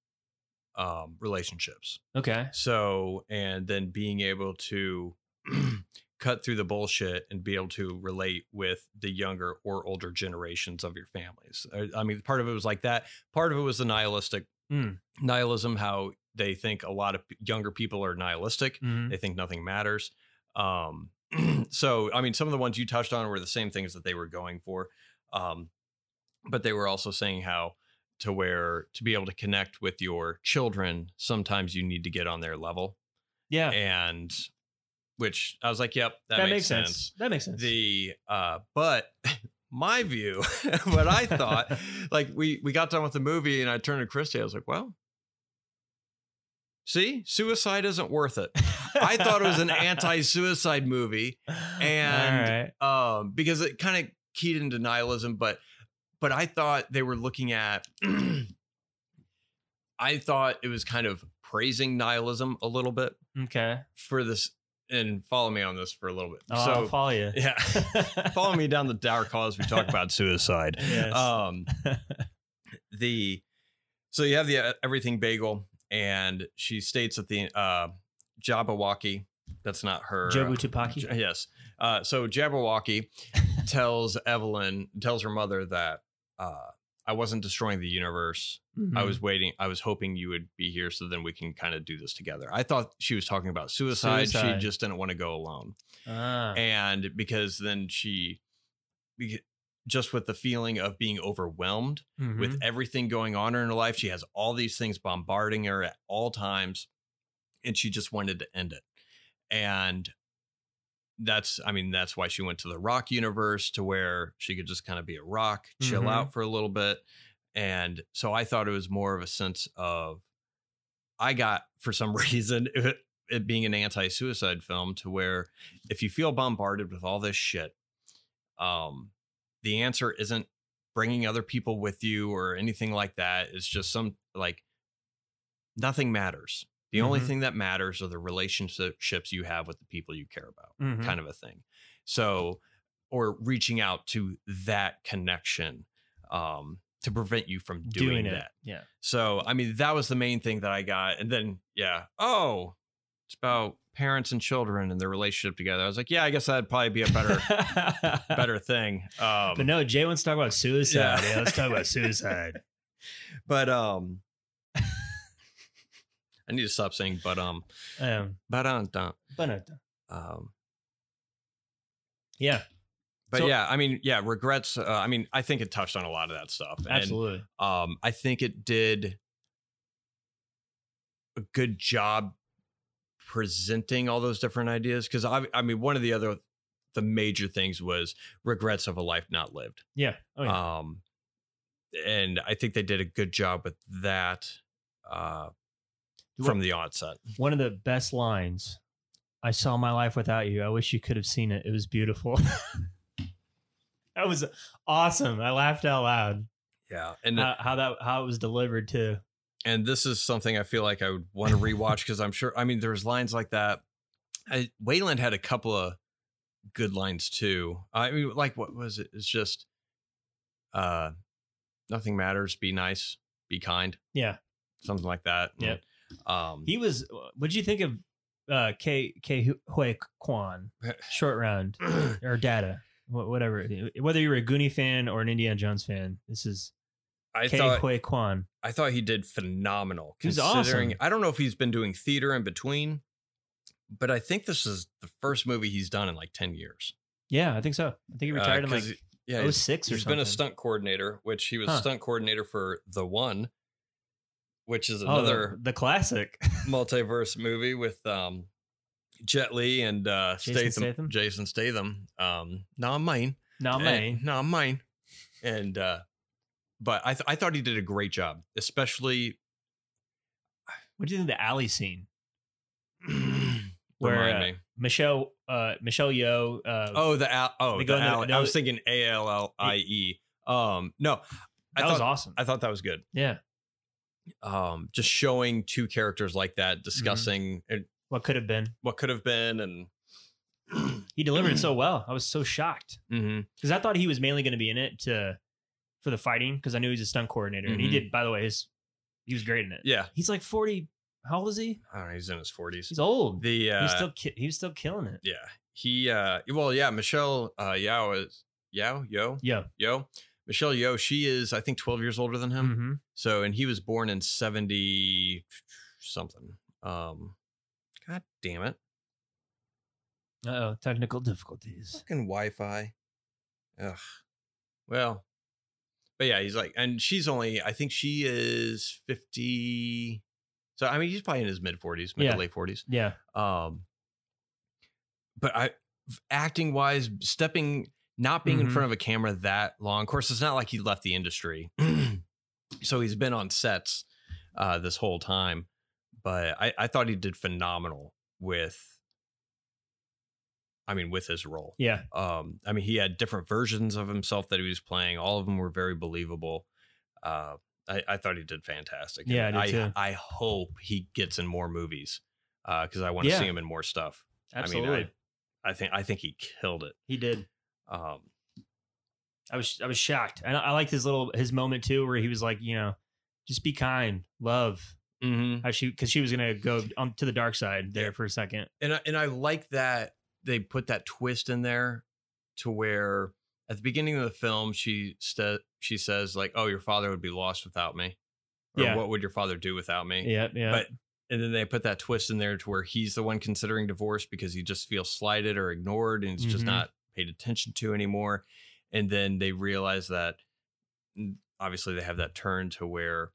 um, relationships. Okay. So, and then being able to cut through the bullshit and be able to relate with the younger or older generations of your families. I- I mean, part of it was like that. Part of it was the nihilistic Mm. nihilism, how they think a lot of younger people are nihilistic. Mhm. They think nothing matters. Um, so, I mean, some of the ones you touched on were the same things that they were going for. Um, but they were also saying how to where to be able to connect with your children, sometimes you need to get on their level. Yeah, And which I was like, yep, that, makes, sense. That makes sense. The uh, but my view, what I thought, like we we got done with the movie and I turned to Christy, I was like, well, see, suicide isn't worth it. I thought it was an anti-suicide movie and- right. um, because it kind of keyed into nihilism, but but I thought they were looking at. I thought it was kind of praising nihilism a little bit okay. for this, and follow me on this for a little bit. Oh, I'll so follow you. yeah, follow me down the dark cause we talk about suicide. Yes. Um, the so you have the uh, everything bagel, and she states that the uh, Jabberwocky. That's not her. uh, Jobu Tupaki. J- Yes. Uh, so Jabberwocky tells Evelyn, tells her mother that uh, I wasn't destroying the universe. I Mhm. was waiting. I was hoping you would be here so then we can kind of do this together. I thought she was talking about suicide. She just didn't want to go alone. Ah. And because then she, just with the feeling of being overwhelmed Mhm. with everything going on in her life, she has all these things bombarding her at all times. And she just wanted to end it. And that's, I mean, that's why she went to the rock universe to where she could just kind of be a rock, chill Mhm. out for a little bit. And so I thought it was more of a sense of I got for some reason it, it being an anti-suicide film to where if you feel bombarded with all this shit, um, the answer isn't bringing other people with you or anything like that. It's just some like nothing matters. The only Mhm. thing that matters are the relationships you have with the people you care about, Mhm. kind of a thing. So, or reaching out to that connection um, to prevent you from doing, it. that. Yeah. So, I mean, that was the main thing that I got. And then, yeah, oh, it's about parents and children and their relationship together. I was like, yeah, I guess that'd probably be a better, better thing. Um, But no, Jay wants to talk about suicide. Yeah. Yeah, let's talk about suicide. but um, I need to stop saying, but um, Um, but um, but yeah, but So- yeah, I mean, yeah, regrets. Uh, I mean, I think it touched on a lot of that stuff. And, absolutely. um, I think it did a good job presenting all those different ideas because I, I mean, one of the other the major things was regrets of a life not lived. Yeah. Oh, yeah. Um, and I think they did a good job with that uh, from the onset. One of the best lines. I saw my life without you. I wish you could have seen it. It was beautiful. that was awesome. I laughed out loud. Yeah, and How, how that how it was delivered too. and this is something I feel like I would want to rewatch because I'm sure. I mean, there's lines like that. I, Waymond had a couple of good lines too. I mean, like what was it? It's just, uh, nothing matters. Be nice. Be kind. Yeah. Something like that. Yep. Um. He was. What'd you think of uh, K K Huy Quan short round or data? Whatever. Whether you were a Goonie fan or an Indiana Jones fan, this is I K thought Huy Quan. I thought he did phenomenal. He was considering- awesome. I don't know if he's been doing theater in between, but I think this is the first movie he's done in like ten years. Yeah, I think so. I think he Uh, retired in 'cause like yeah, oh he's, six or he's something. been a stunt coordinator, which he was Huh. stunt coordinator for The One, which is Oh, another the, the classic. multiverse movie with um, Jet Li and uh, Jason Statham, Statham? Jason Statham. Um, not mine. Not mine. Not mine. And uh, but I th- I thought he did a great job, especially What do you think of the alley scene where uh. Michelle uh, Michelle Yeoh? Uh, Oh, the al- oh, the the- alley. no, I was thinking A L L I E. Um, no, I that was thought awesome. I thought that was good. yeah. Um, just showing two characters like Mm-hmm. that discussing uh, What could have been? what could have been, and He delivered it so well. I was so shocked because I thought he was mainly going to be in it to for the fighting because I knew he was a stunt coordinator and he Mhm. did. By the way, his he was great in it. yeah, He's like forty. How old is he? I don't know. He's in his forties. He's old. The uh, he's still ki- he was still killing it. yeah, he uh, well, yeah, Michelle uh, Yao is Yao Yo Yeah. Yo Michelle Yo. She is I think twelve years older than him. hmm So, and he was born in 70 something. Um, God damn it. Oh, technical difficulties. Fucking Wi Fi. Ugh. Well, but yeah, he's like, and she's only, I think she is 50. So, I mean, he's probably in his mid 40s, mid Yeah. to late 40s. Yeah. Um, but I, acting wise, stepping, not being in Mhm. front of a camera that long. Of course, it's not like he left the industry, so he's been on sets uh, this whole time. But I, I thought he did phenomenal with. I mean, with his role. Yeah. Um, I mean, he had different versions of himself that he was playing. All of them were very believable. Uh, I, I thought he did fantastic. Yeah, And I did too. I hope he gets in more movies because I want to Yeah. see him in more stuff. Absolutely. I mean, I, I think I think he killed it. he did. Um, I was I was shocked. And I, I liked his little his moment too, where he was like, you know, just be kind, love. mhm. How she because she was gonna go on to the dark side there for a second. and I, and I like that they put that twist in there to where at the beginning of the film she st- she says like, "Oh, your father would be lost without me." Or Yeah. what would your father do without me? Yeah, yeah. But and then they put that twist in there to where he's the one considering divorce because he just feels slighted or ignored and he's just Mhm. not paid attention to anymore. And then they realize that obviously they have that turn to where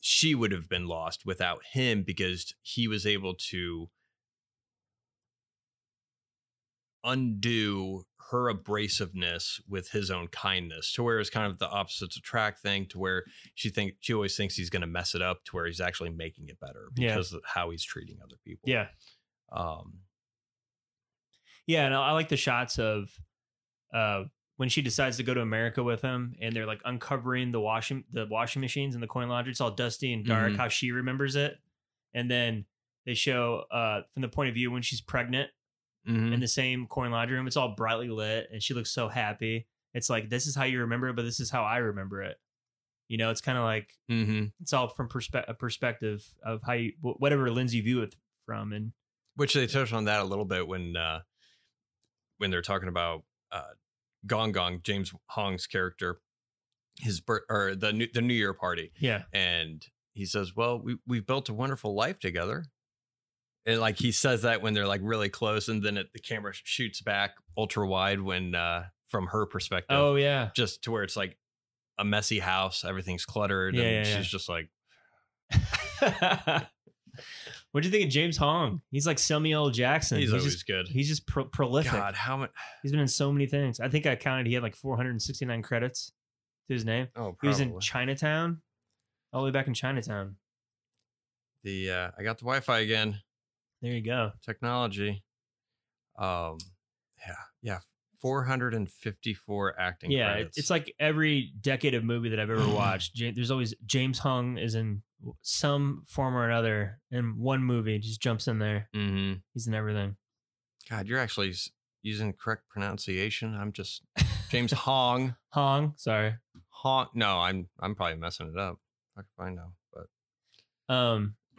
she would have been lost without him because he was able to undo her abrasiveness with his own kindness to where it's kind of the opposites attract thing to where she think she always thinks he's going to mess it up to where he's actually making it better Yeah. because of how he's treating other people. Yeah. Um, Yeah, and I like the shots of uh when she decides to go to America with him and they're like uncovering the washing the washing machines and the coin laundry. It's all dusty and dark, Mhm. how she remembers it. And then they show uh from the point of view when she's pregnant mhm. in the same coin laundry room, it's all brightly lit and she looks so happy. It's like this is how you remember it, but this is how I remember it. You know, it's kind of like Mhm. it's all from perspe- a perspective of how you whatever lens you view it from and which they touched on that a little bit when uh when they're talking about uh Gong Gong, James Hong's character, his birth or the new the New Year party. yeah. and he says, "Well, we we've built a wonderful life together." And like he says that when they're like really close, and then it, the camera shoots back ultra wide when uh from her perspective, Oh yeah. just to where it's like a messy house, everything's cluttered, Yeah, and yeah, she's yeah. just like, what do you think of James Hong? He's like Samuel L. Jackson. he's, He's, always just good. he's just pro- prolific. God, how much? He's been in so many things. I think I counted. He had like 469 credits to his name. Oh, He was in. Chinatown, all the way back in Chinatown. the uh, I got the Wi-Fi again. There you go. Technology. Um, yeah, yeah, four hundred and fifty-four acting. yeah, it- credits. it's like every decade of movie that I've ever watched. There's always James Hung is in some form or another in one movie. Just jumps in there. Mhm. He's in everything. God, you're actually using correct pronunciation. I'm just James Hong. Hong, sorry. Hong. No, I'm I'm probably messing it up. I can find out, but Um,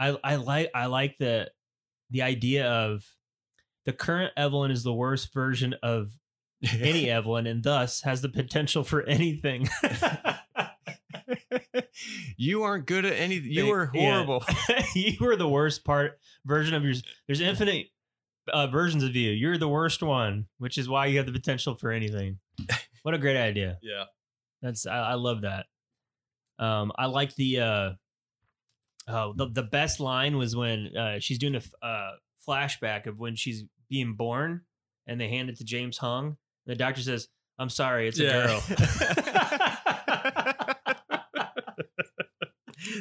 I I like I like the the idea of the current Evelyn is the worst version of any Evelyn, and thus has the potential for anything. you aren't good at anything. You were yeah. horrible. you were the worst part version of yours. There's infinite uh, versions of you. You're the worst one, which is why you have the potential for anything. What a great idea. yeah. That's I, I love that. Um, I like the uh, oh the the best line was when uh, she's doing a uh, flashback of when she's being born, and they hand it to James Hung. And the doctor says, "I'm sorry, it's a girl."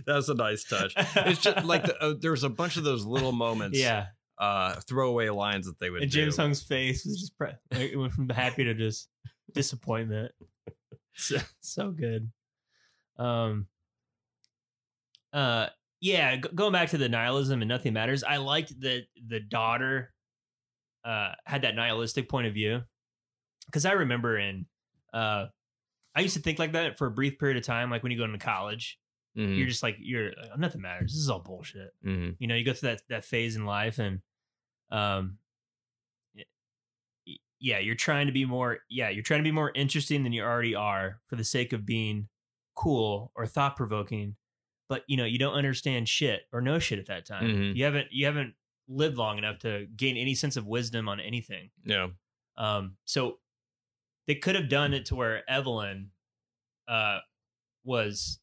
That's a nice touch. It's just like the, uh, there's a bunch of those little moments, yeah, uh, throwaway lines that they would and do. James Hung's face was just pre- it went from happy to just disappointment. So, so good. Um. Uh. Yeah. g- going back to the nihilism and nothing matters. I liked that the daughter, uh, had that nihilistic point of view, because I remember in, uh, I used to think like that for a brief period of time. Like when you go into college, Mhm, you're just like you're uh, nothing matters. This is all bullshit mhm. you know you go through that that phase in life and um yeah you're trying to be more yeah you're trying to be more interesting than you already are for the sake of being cool or thought provoking but you know you don't understand shit or know shit at that time Mhm. you haven't you haven't lived long enough to gain any sense of wisdom on anything Yeah. um, so they could have done it to where Evelyn uh, was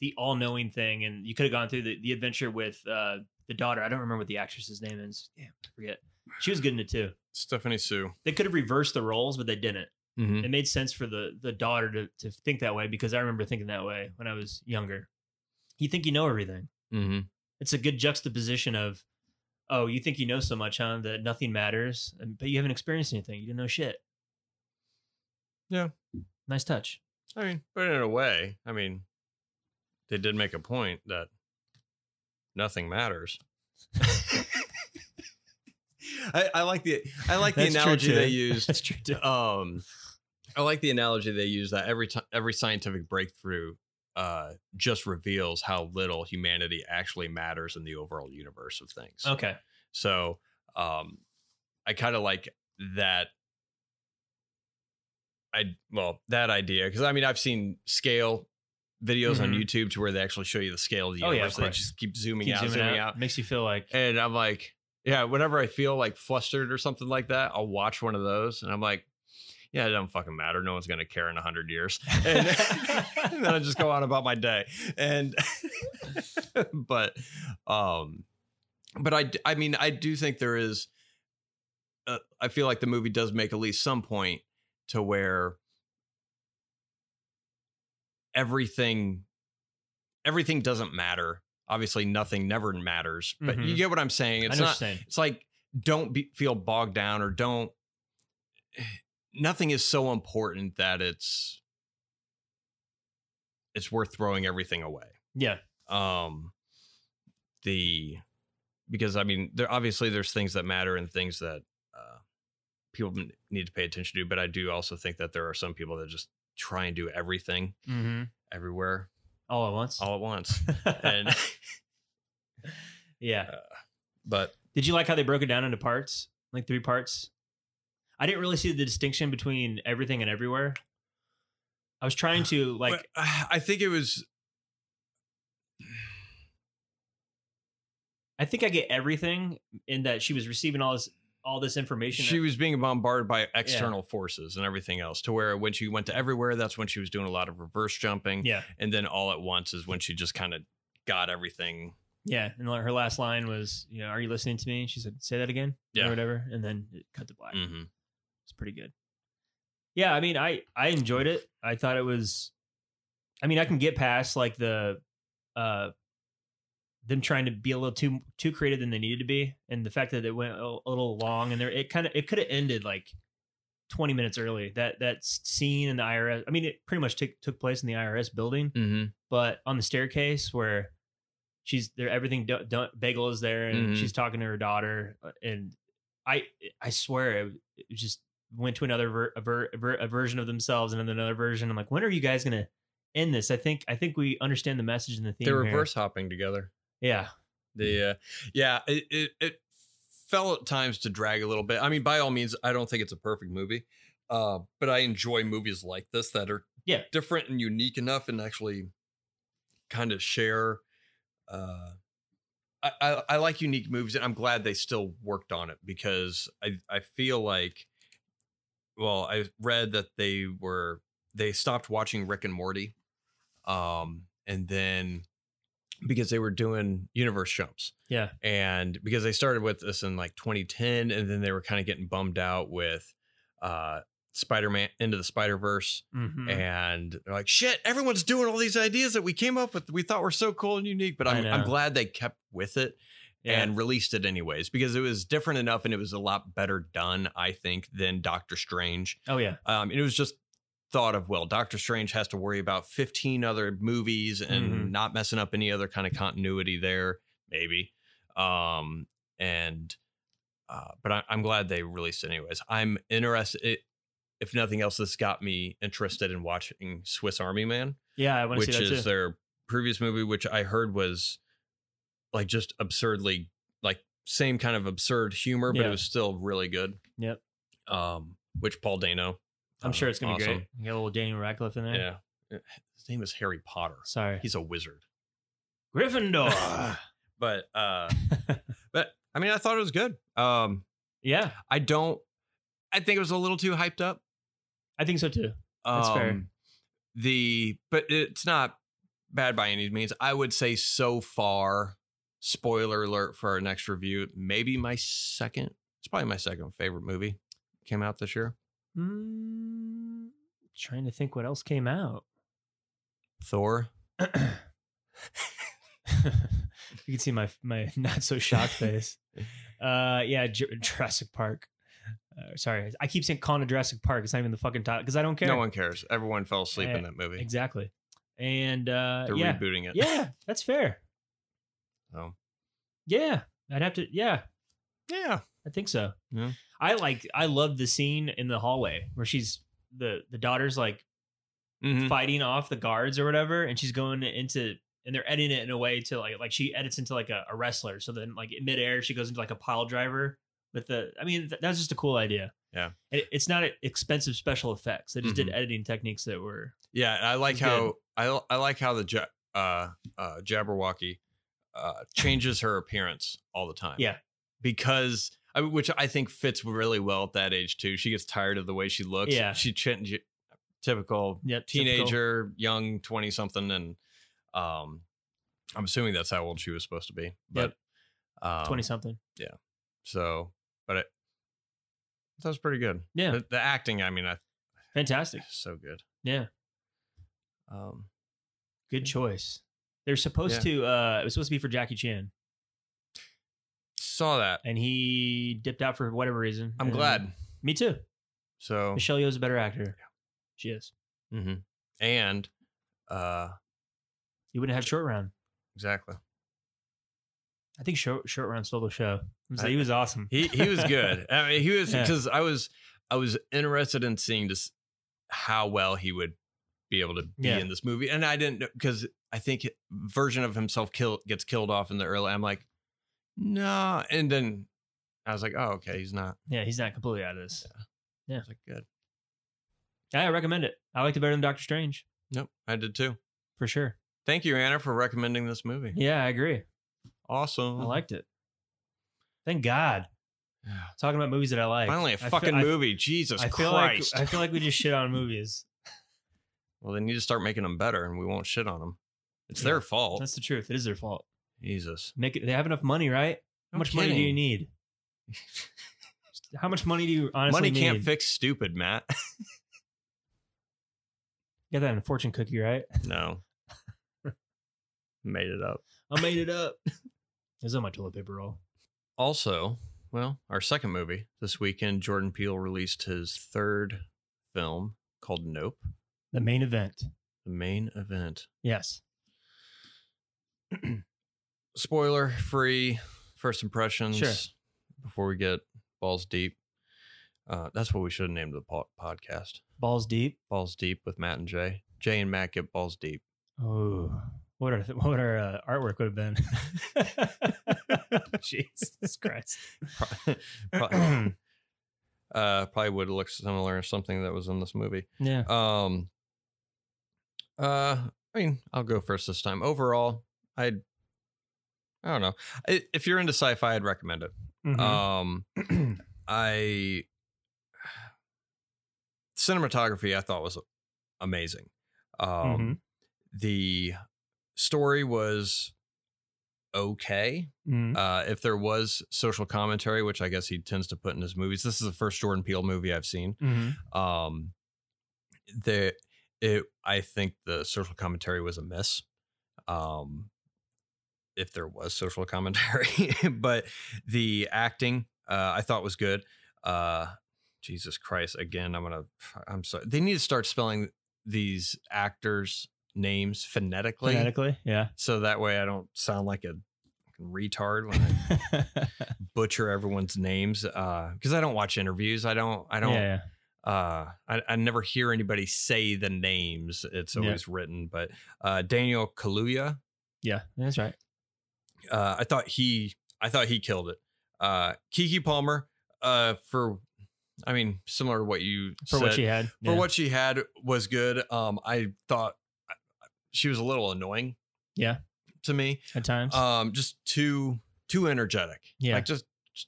the all-knowing thing, and you could have gone through the, the adventure with uh, the daughter. I don't remember what the actress's name is. Damn, I forget. She was good in it too. Stephanie Hsu. They could have reversed the roles, but they didn't. Mhm. It made sense for the the daughter to to think that way because I remember thinking that way when I was younger. You think you know everything. Mm-hmm. It's a good juxtaposition of, oh, you think you know so much, huh? That nothing matters, but you haven't experienced anything. You didn't know shit. Yeah. Nice touch. I mean, but in a way, I mean, they did make a point that nothing matters. I, I like the I like the That's true, analogy they used. That's true too. Um, I like the analogy they use that every time every scientific breakthrough uh just reveals how little humanity actually matters in the overall universe of things. Okay. So um I kind of like that I well, that idea because I mean I've seen scale videos on Mhm. YouTube to where they actually show you the scale of the Oh, yeah, universe. of they just keep zooming Keep out, zooming zooming out. out. Makes you feel like And I'm like, yeah, whenever I feel like flustered or something like that, I'll watch one of those and I'm like, yeah, it doesn't fucking matter. No one's gonna care in a hundred years. And, and then I just go on about my day. And but um but I, I mean I do think there is uh, I feel like the movie does make at least some point to where everything everything doesn't matter. Obviously, nothing never matters, but you Mhm. get what I'm saying. It's not. It's like don't be, feel bogged down or don't. Nothing is so important that it's it's worth throwing everything away Yeah. um the because i mean there obviously there's things that matter and things that uh people need to pay attention to but i do also think that there are some people that just try and do everything Mm-hmm. everywhere All at once. all at once and yeah. but Did you like how they broke it down into parts, like three parts? I didn't really see the distinction between everything and everywhere. I was trying to like. but i think it was I think I get everything in that she was receiving all this all this information. she was being bombarded by external forces and everything else to where when she went to everywhere that's when she was doing a lot of reverse jumping yeah, and then all at once is when she just kind of got everything yeah. And her last line was, "You know, are you listening to me?" And she said, "Say that again." Yeah. or whatever. And then it cut to black. hmm It's pretty good. Yeah, I mean, I I enjoyed it. I thought it was. I mean, I can get past like the, uh, them trying to be a little too too creative than they needed to be, and the fact that it went a, a little long, and there it kind of it could have ended like twenty minutes early. That that scene in the IRS. I mean, it pretty much took took place in the IRS building, hmm but on the staircase where she's there, everything do, do, bagel is there, and Mhm. she's talking to her daughter, uh, and I I swear it, it just went to another ver, a, ver, a, ver, a version of themselves and then another version. I'm like, when are you guys gonna end this? I think I think we understand the message and the theme. they're here. reverse hopping together yeah, The uh, yeah, it, it it fell at times to drag a little bit. I mean, by all means, I don't think it's a perfect movie, uh, but I enjoy movies like this that are Yeah. different and unique enough, and actually kind of share. Uh, I, I I like unique movies, and I'm glad they still worked on it because I I feel like, well, I read that they were they stopped watching Rick and Morty, um, and then because they were doing universe jumps. Yeah, and because they started with this in like 2010 and then they were kind of getting bummed out with uh spider-man into the spider-verse Mhm. and they're like shit everyone's doing all these ideas that we came up with we thought were so cool and unique but i'm, I'm glad they kept with it yeah. and released it anyways because it was different enough and it was a lot better done i think than doctor strange oh yeah, um, and it was just thought of well doctor strange has to worry about 15 other movies and Mhm. not messing up any other kind of continuity there maybe um, and uh, but I, i'm glad they released it anyways i'm interested it, if nothing else this got me interested in watching swiss army man yeah. I want to which see that is too. their previous movie which i heard was like just absurdly like same kind of absurd humor but Yeah. it was still really good Yep. um which paul dano I'm uh, sure it's gonna be awesome. great. You got a little Daniel Radcliffe in there. yeah his name is harry potter Sorry, he's a wizard Gryffindor. but uh but i mean i thought it was good um yeah, i don't i think it was a little too hyped up I think so too. That's fair. Um, The but it's not bad by any means. I would say so far. Spoiler alert for our next review. Maybe my second. It's probably my second favorite movie. Came out this year. Mm, trying to think what else came out. Thor. you can see my my not so shocked face. Uh, yeah, J- Jurassic Park. Uh, sorry, I keep saying calling it Jurassic Park. It's not even the fucking title because I don't care. No one cares. Everyone fell asleep Eh, in that movie. exactly. And uh, They're yeah, rebooting it. yeah, that's fair. So Yeah, I'd have to. Yeah, yeah. I think so. Yeah. I like. I love the scene in the hallway where she's the the daughter's like Mhm. fighting off the guards or whatever, and she's going into and they're editing it in a way to like like she edits into like a, a wrestler. So then like in midair she goes into like a pile driver with the. I mean th- that's just a cool idea. Yeah. it, it's not expensive special effects. They just did Mhm. editing techniques that were Yeah, I like how I I like how the ja- uh, uh, Jabberwocky uh, changes her appearance all the time. Yeah. because I which I think fits really well at that age too. She gets tired of the way she looks. Yeah. she ch- typical yeah teenager, young twenty something, and um, I'm assuming that's how old she was supposed to be. But um, twenty something. Yeah. So, but it, That was pretty good. Yeah. The, the acting, I mean, I Fantastic. so good. Yeah. Um, Good choice. They're supposed Yeah. to. uh It was supposed to be for Jackie Chan, saw that. and he dipped out for whatever reason. I'm and- glad. Me too. So, Michelle Yeoh's a better actor. She is. mhm. and uh, He wouldn't have had short round. exactly. I think short short round stole the show. He was, he was awesome. He he was good. I mean, he was Yeah. because I was I was interested in seeing just how well he would be able to be Yeah. in this movie, and I didn't because I think version of himself kill gets killed off in the early. I'm like, no, and then I was like, oh, okay, he's not. yeah, he's not completely out of this. I was like, good. Yeah, I recommend it. I liked it better than Doctor Strange Nope, I did too. for sure. Thank you, Anna, for recommending this movie. Yeah, I agree. Awesome. I liked it. Thank God. Talking about movies that I like. Finally, a I feel- fucking I- movie. Jesus I feel Christ. like I feel like we just shit on movies. well, they need to start making them better, and we won't shit on them. It's Yeah, their fault. That's the truth. It is their fault. Jesus. Make it. They have enough money, right? How No much money do you need? How much money do you honestly Money need? can't fix stupid, Matt. you got that in a fortune cookie, right? no. Made it up. I made it up. it was on my toilet paper roll. Also, well, our second movie this weekend, Jordan Peele released his third film called Nope, The main event. the main event. Yes. Spoiler free first impressions Sure. before we get balls deep. Uh, that's what we should have named the po- podcast. Balls deep. Balls deep with Matt and Jay. Jay and Matt get balls deep. Oh, what our what our uh, artwork would have been? Jesus Christ. Pro- pro- uh, probably would look similar to something that was in this movie. yeah. Um, uh, I mean, I'll go first this time. Overall, I'd, I don't know. I, if you're into sci-fi, I'd recommend it. Mhm. Um, I cinematography I thought was amazing. Um, Mhm. the story was okay. Mhm. Uh, if there was social commentary, which I guess he tends to put in his movies, this is the first Jordan Peele movie I've seen. Mhm. Um, the it I think the social commentary was a miss. Um, if there was social commentary, but the acting uh, I thought was good. Uh, Jesus Christ! Again, I'm gonna. I'm sorry. They need to start spelling these actors' names phonetically, Phonetically, yeah. so that way I don't sound like a retard when I butcher everyone's names. Because I don't watch interviews. I don't. I don't. yeah, yeah. Uh, I, I never hear anybody say the names. It's Yeah. always written. But uh, Daniel Kaluuya, Yeah, that's right. Uh, I thought he, I thought he killed it. Uh, Keke Palmer, uh, for, I mean, similar to what you For said, what she had. for yeah. what she had was good. Um, I thought she was a little annoying. Yeah. to me. at times. Um, just too too energetic. Yeah. like just,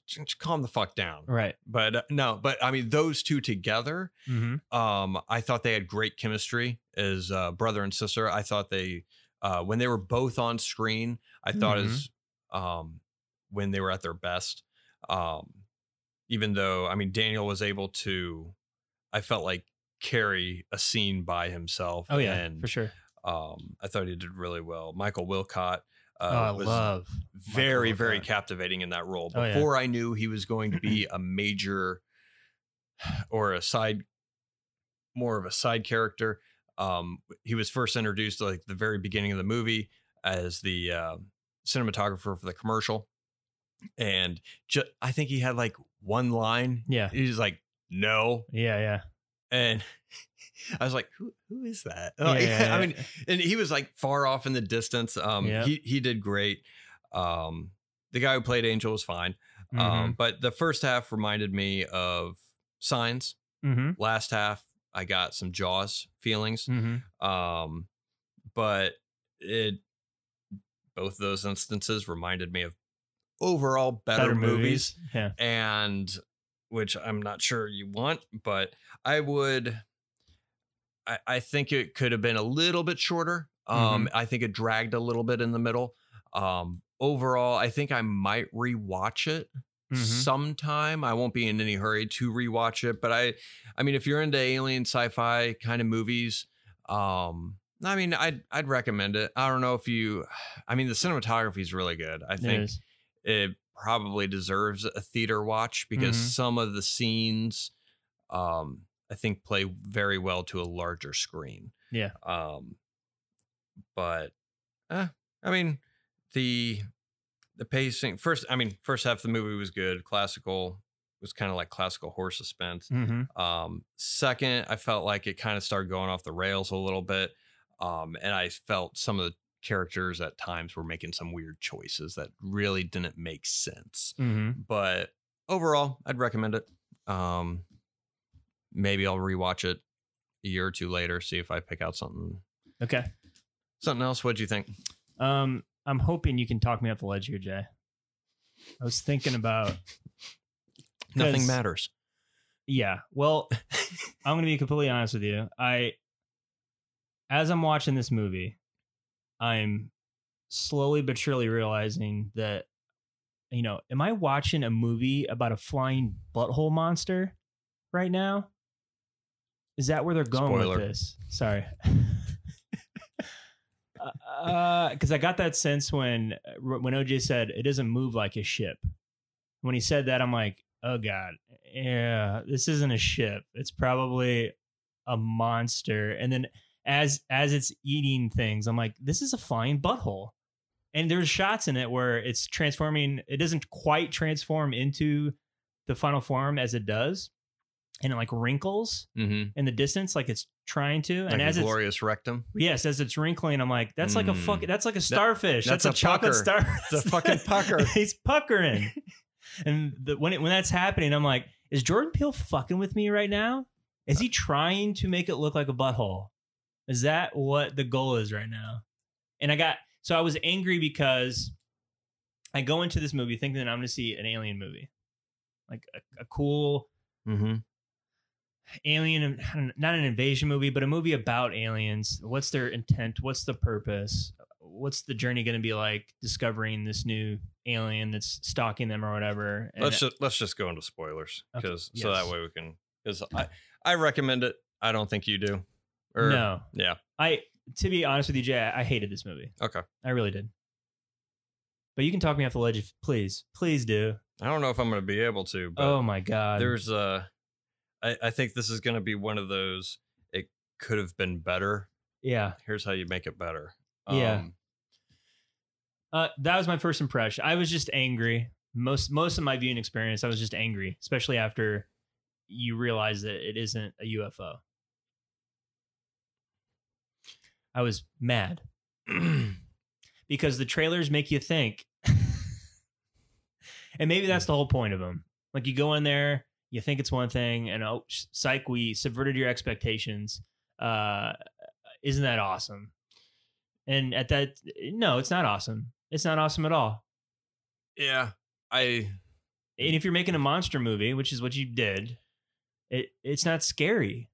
just, calm the fuck down. right. But uh, no, but I mean, those two together. Mm-hmm. Um, I thought they had great chemistry as uh, brother and sister. I thought they, uh, when they were both on screen, I thought Mhm. as um, when they were at their best. Um, even though I mean Daniel was able to, I felt like carry a scene by himself. Oh yeah, and for sure. um, I thought he did really well. Michael Wincott. Uh, oh, I was love. very, Michael very Wincott. captivating in that role. Oh, yeah. Before I knew he was going to be a major or a side, more of a side character. Um, he was first introduced like the very beginning of the movie as the uh, cinematographer for the commercial, and ju- I think he had like one line. Yeah. He's like, "No," Yeah, yeah. and I was like, "Who? Who is that?" Yeah, Like, yeah, I mean, and he was like far off in the distance. Um, Yeah. he he did great. Um, the guy who played Angel was fine. Um, but the first half reminded me of Signs. mm-hmm. Last half, I got some Jaws feelings. Mm-hmm. Um, but it both those instances reminded me of overall better, movies Yeah. and which I'm not sure you want, but I would. I, I think it could have been a little bit shorter. Um, I think it dragged a little bit in the middle. Um, overall, I think I might rewatch it Mhm. sometime. I won't be in any hurry to rewatch it, but I I mean if you're into alien sci-fi kind of movies, um I mean I'd I'd recommend it. I don't know if you I mean the cinematography is really good. I think is. it probably deserves a theater watch because Mhm. some of the scenes um I think play very well to a larger screen. Yeah. Um but eh, I mean the the pacing first I mean first half of the movie was good. Classical was kind of like classical horse suspense. Mhm. Um, second, I felt like it kind of started going off the rails a little bit. Um, and I felt some of the characters at times were making some weird choices that really didn't make sense. Mhm. But overall, I'd recommend it. Um, maybe I'll rewatch it a year or two later, see if I pick out something Okay. something else. What'd you think? Um, I'm hoping you can talk me off the ledge here, Jay. I was thinking about nothing matters. Yeah. Well, I'm going to be completely honest with you. I, as I'm watching this movie, I'm slowly but surely realizing that, you know, am I watching a movie about a flying butthole monster right now? Is that where they're going Spoiler. with this? Sorry. Uh, uh, because I got that sense when uh, when OJ said it doesn't move like a ship. When he said that, I'm like, oh god, yeah, this isn't a ship. It's probably a monster. And then as as it's eating things, I'm like, this is a flying butthole. And there's shots in it where it's transforming. It doesn't quite transform into the final form as it does, and it like wrinkles Mm-hmm. in the distance, like it's trying to. Like and as it's glorious rectum. yes, as it's wrinkling, I'm like, that's like a Mm. fuck. That's like a starfish. that's that's, a a, chocolate star. It's a fucking pucker. He's puckering. and the, when it, when that's happening, I'm like, is Jordan Peele fucking with me right now? Is he trying to make it look like a butthole? Is that what the goal is right now? And I got so I was angry because I go into this movie thinking that I'm going to see an alien movie, like a, a cool Mm-hmm. Alien not an invasion movie but a movie about aliens. What's their intent? What's the purpose? What's the journey going to be like discovering this new alien that's stalking them or whatever? And- let's just let's just go into spoilers Okay, because so that way we can because I I recommend it. I don't think you do. Or, no. Yeah. i to be honest with you jay i hated this movie. Okay. i really did. But you can talk me off the ledge if please please do. I don't know if I'm going to be able to, but oh my god. there's uh I, I think this is going to be one of those. It could have been better. yeah Here's how you make it better. Yeah. Um, uh, that was my first impression i was just angry most most of my viewing experience i was just angry especially after you realize that it isn't a ufo i was mad because the trailers make you think and maybe that's the whole point of them like you go in there you think it's one thing and oh psych we subverted your expectations. Uh isn't that awesome? And at that no it's not awesome. It's not awesome at all. Yeah. I and if you're making a monster movie which is what you did it it's not scary.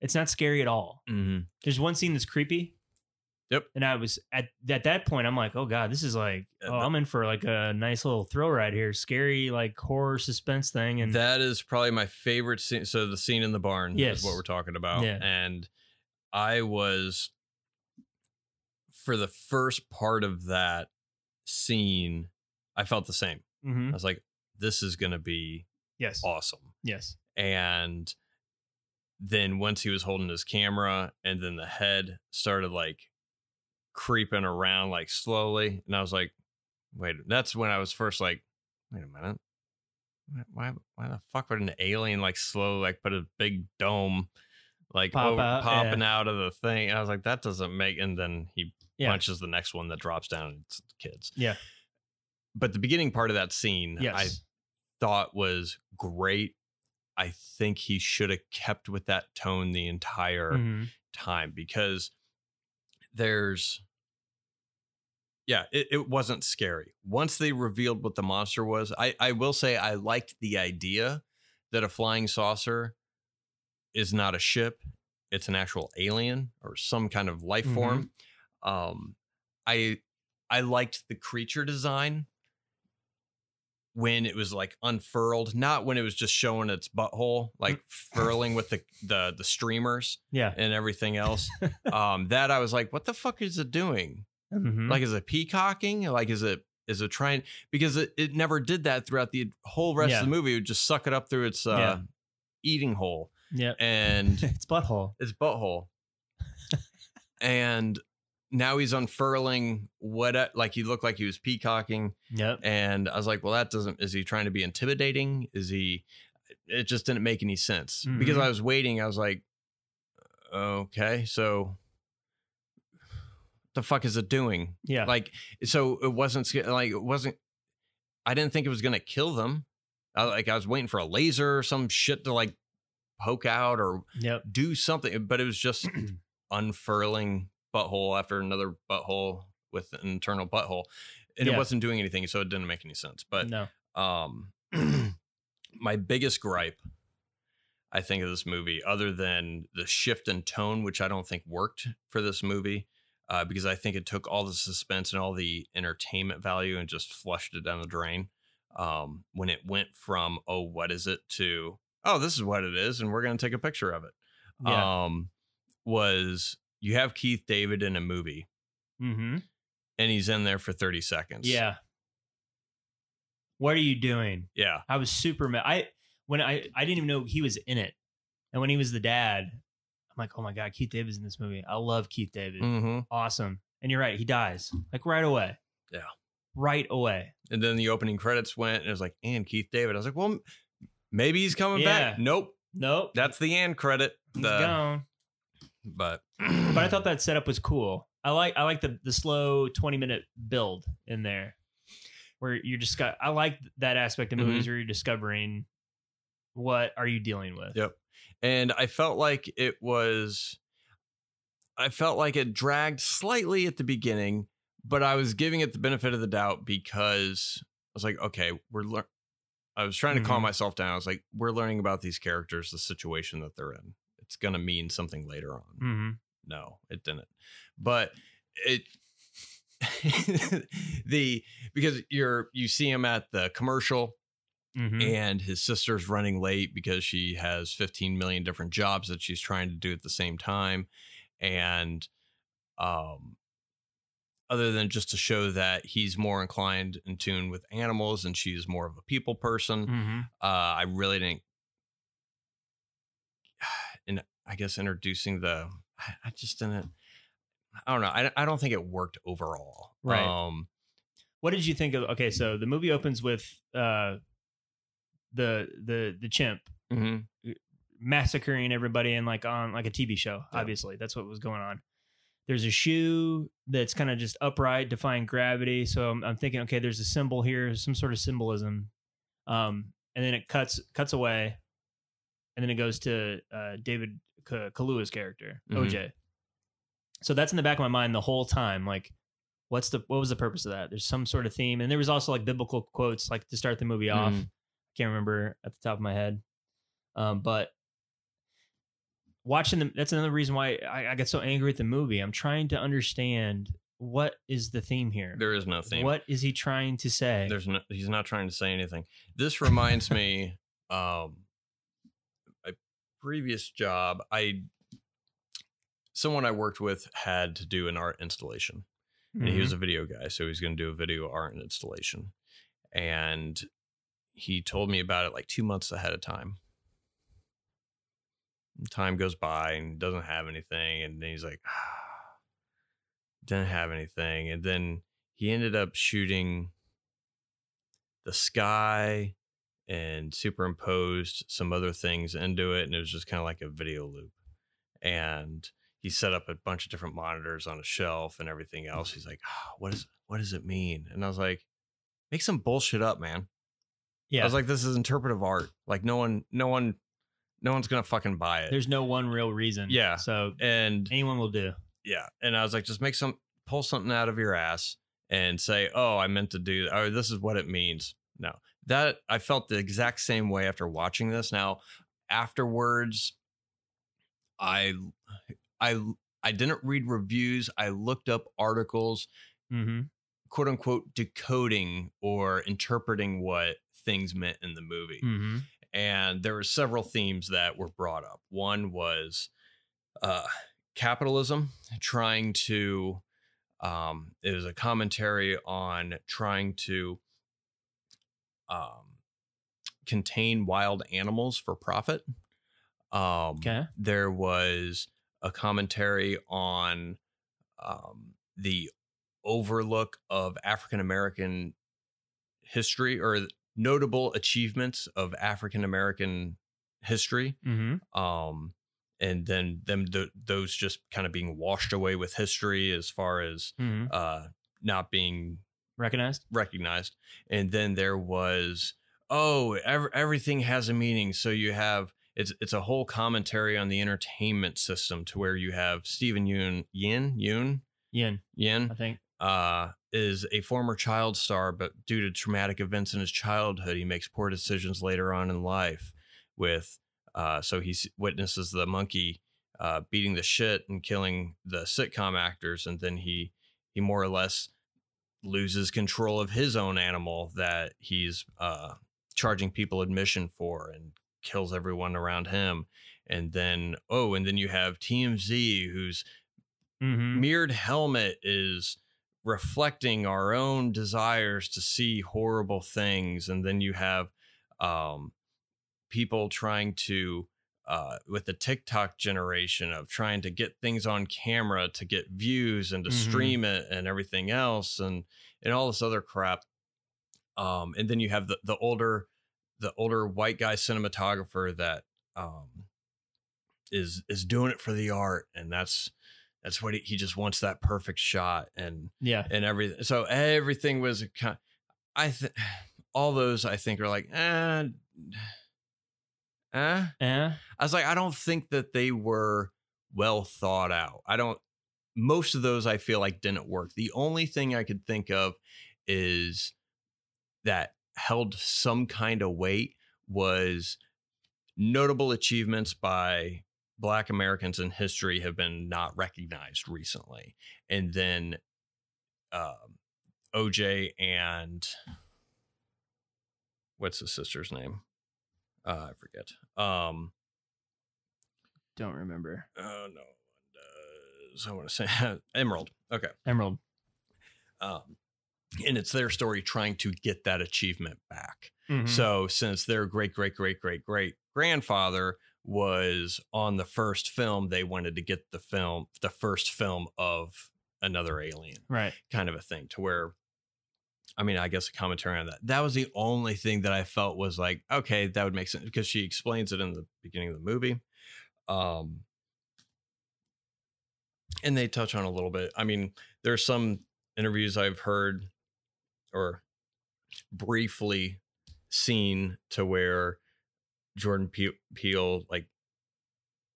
It's not scary at all. Mm-hmm. there's one scene that's creepy Yep. and i was at at that point i'm like oh god this is like oh i'm in for like a nice little thrill ride here scary like horror suspense thing and that is probably my favorite scene. So the scene in the barn Yes. is what we're talking about. Yeah. And I was for the first part of that scene, I felt the same. Mhm. I was like, this is going to be yes awesome. yes And then once he was holding his camera and then the head started like creeping around like slowly. And I was like, wait, that's when I was first like, wait a minute. Why, why the fuck would an alien like slow, like put a big dome like Pop over- out, popping yeah. out of the thing? And I was like, that doesn't make, and then he Yeah. punches the next one that drops down and it's kids. Yeah. But the beginning part of that scene, I thought was great. I think he should have kept with that tone the entire Mhm. time because there's yeah, it, it wasn't scary. Once they revealed what the monster was, I, I will say I liked the idea that a flying saucer is not a ship, it's an actual alien or some kind of life Mhm. form. Um I I liked the creature design. when it was like unfurled, not when it was just showing its butthole, like furling with the, the the streamers Yeah. and everything else. um, that I was like, what the fuck is it doing? Mhm. Like, is it peacocking? Like, is it is it trying? Because it, it never did that throughout the whole rest Yeah. of the movie. It would just suck it up through its uh, Yeah. eating hole yeah. and it's butthole. its butthole. and now he's unfurling what like he looked like he was peacocking Yep. and i was like well that doesn't is he trying to be intimidating is he it just didn't make any sense because Mhm. i was waiting i was like okay so the fuck is it doing Yeah. like so it wasn't like it wasn't i didn't think it was gonna kill them I, like i was waiting for a laser or some shit to like poke out or yep. do something, but it was just unfurling butthole after another butthole with an internal butthole. And Yeah. it wasn't doing anything, so it didn't make any sense. But no. um my biggest gripe, I think, of this movie, other than the shift in tone, which I don't think worked for this movie, uh, because I think it took all the suspense and all the entertainment value and just flushed it down the drain. Um, when it went from, oh, what is it to, oh, this is what it is, and we're gonna take a picture of it Yeah. um, was you have Keith David in a movie mm-hmm. and he's in there for 30 seconds. Yeah. What are you doing? Yeah. I was super mad. I when I I didn't even know he was in it, and when he was the dad, I'm like, oh my god, Keith David's in this movie. I love Keith David. hmm Awesome. And you're right, he dies like right away. Yeah. Right away. And then the opening credits went and it was like, and Keith David. I was like, well, maybe he's coming Yeah. back. Nope. Nope. That's the end credit. he's The- gone. but, But I thought that setup was cool. I like I like the the slow 20 minute build in there. Where you're just got I like that aspect of movies where you're discovering what are you dealing with. Yep. And I felt like it was, I felt like it dragged slightly at the beginning, but I was giving it the benefit of the doubt because I was like, okay, we're, lear- I was trying to calm Mhm. myself down. I was like, we're learning about these characters, the situation that they're in. It's going to mean something later on. Mm-hmm. No, it didn't. But it the because you're you see him at the commercial Mm-hmm. and his sister's running late because she has 15 million different jobs that she's trying to do at the same time and um other than just to show that he's more inclined in tune with animals and she's more of a people person Mm-hmm. uh i really didn't and i guess introducing the I, I just didn't i don't know I, I don't think it worked overall Right. um What did you think of? Okay, so the movie opens with uh, the the the chimp mhm. massacring everybody in like on like a TV show. Yeah. Obviously, that's what was going on. There's a shoe that's kind of just upright, defying gravity. So I'm, I'm thinking, okay, there's a symbol here, some sort of symbolism. Um, and then it cuts cuts away, and then it goes to uh, David K- Kaluuya's character, Mhm. OJ. So that's in the back of my mind the whole time. Like, what's the what was the purpose of that? There's some sort of theme, and there was also like biblical quotes, like to start the movie off. Mhm. Can't remember at the top of my head, um, but watching them. That's another reason why I, I get so angry at the movie. I'm trying to understand what is the theme here. there is no theme What is he trying to say? There's no, he's not trying to say anything. This reminds me, um, my previous job. I someone I worked with had to do an art installation, and he was Mm-hmm. a video guy, so he's going to do a video art installation, and he told me about it like two months ahead of time. Time goes by and doesn't have anything, and then he's like, didn't have anything, and then he ended up shooting the sky and superimposed some other things into it and it was just kind of like a video loop. And he set up a bunch of different monitors on a shelf and everything else. He's like "Ah, what is what does it mean? And i was like make some bullshit up man yeah, i was like this is interpretive art like no one no one no one's gonna fucking buy it there's no one real reason. Yeah. so and anyone will do. yeah and i was like just make some pull something out of your ass and say oh i meant to do or this is what it means no that i felt the exact same way after watching this now afterwards i i i didn't read reviews i looked up articles Mm-hmm. quote unquote decoding or interpreting what things meant in the movie. hmm And there were several themes that were brought up. One was uh, capitalism, trying to, um, it was a commentary on trying to um, contain wild animals for profit. Um, Okay. there was a commentary on um, the overlook of African American history or notable achievements of African American history. hmm Um, and then them th- those just kind of being washed away with history as far as hmm uh, not being Recognized. recognized. And then there was, oh, ev- everything has a meaning. So you have it's it's a whole commentary on the entertainment system to where you have Stephen Yoon Yin Yoon Yin, Yin I think. uh, is a former child star, but due to traumatic events in his childhood, he makes poor decisions later on in life. With uh, so he witnesses the monkey uh, beating the shit and killing the sitcom actors, and then he he more or less loses control of his own animal that he's uh, charging people admission for, and kills everyone around him. And then oh, and then you have TMZ, who's hmm mirrored helmet is reflecting our own desires to see horrible things and then you have um people trying to uh with the TikTok generation of trying to get things on camera to get views and to Mhm. stream it and everything else and and all this other crap um and then you have the the older the older white guy cinematographer that um is is doing it for the art and that's that's what he, he just wants that perfect shot and Yeah. and everything so everything was a kind i think all those i think are like eh, eh. Eh? i was like i don't think that they were well thought out i don't most of those i feel like didn't work the only thing i could think of is that held some kind of weight was notable achievements by black americans in history have been not recognized recently. And then um, oj and what's the sister's name? Uh, i forget. Um Don't remember. oh no one does. I want to say emerald. Okay. Emerald. um and it's their story trying to get that achievement back. Mhm. so since their great great great great great grandfather was on the first film, they wanted to get the film, the first film of another alien, right. kind of a thing, to where. I mean, I guess a commentary on that. That was the only thing that I felt was like, okay, that would make sense because she explains it in the beginning of the movie. Um, and they touch on a little bit. I mean, there's some interviews I've heard or briefly seen to where Jordan Peele like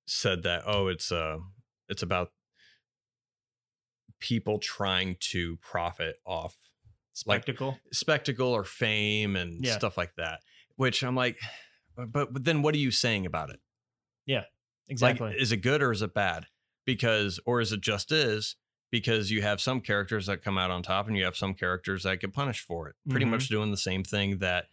said that oh it's uh it's about people trying to profit off like Spectacle. spectacle or fame and Yeah. stuff like that which I'm like but but then what are you saying about it yeah exactly. like, is it good or is it bad? Because, or is it just is? Because you have some characters that come out on top, and you have some characters that get punished for it. Pretty Mhm. much doing the same thing that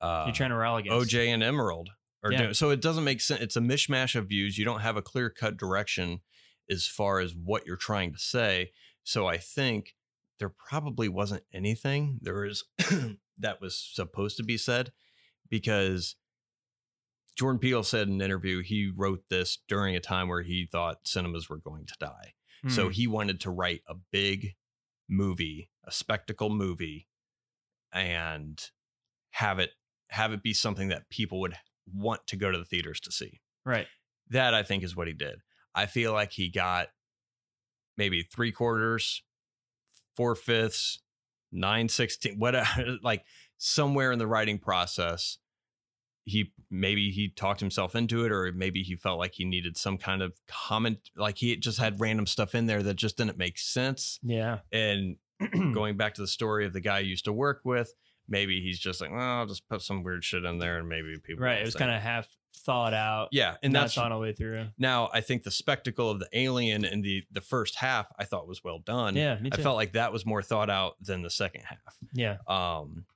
uh, You're trying to rally against. OJ and Emerald are Yeah. So it doesn't make sense. It's a mishmash of views. You don't have a clear cut direction as far as what you're trying to say. So I think there probably wasn't anything there was that was supposed to be said because Jordan Peele said in an interview he wrote this during a time where he thought cinemas were going to die. So Mhm. he wanted to write a big movie, a spectacle movie, and have it have it be something that people would want to go to the theaters to see. right. That I think is what he did. I feel like he got maybe three quarters, four fifths, nine sixteen, whatever, like somewhere in the writing process. He maybe he talked himself into it, or maybe he felt like he needed some kind of comment, like he just had random stuff in there that just didn't make sense. Yeah. And going back to the story of the guy I used to work with, maybe he's just like, well, I'll just put some weird shit in there, and maybe people. right. It was kind of half thought out. yeah, and not that's thought all the way through. now I think the spectacle of the alien in the the first half I thought was well done. Yeah. I felt like that was more thought out than the second half. yeah. Um,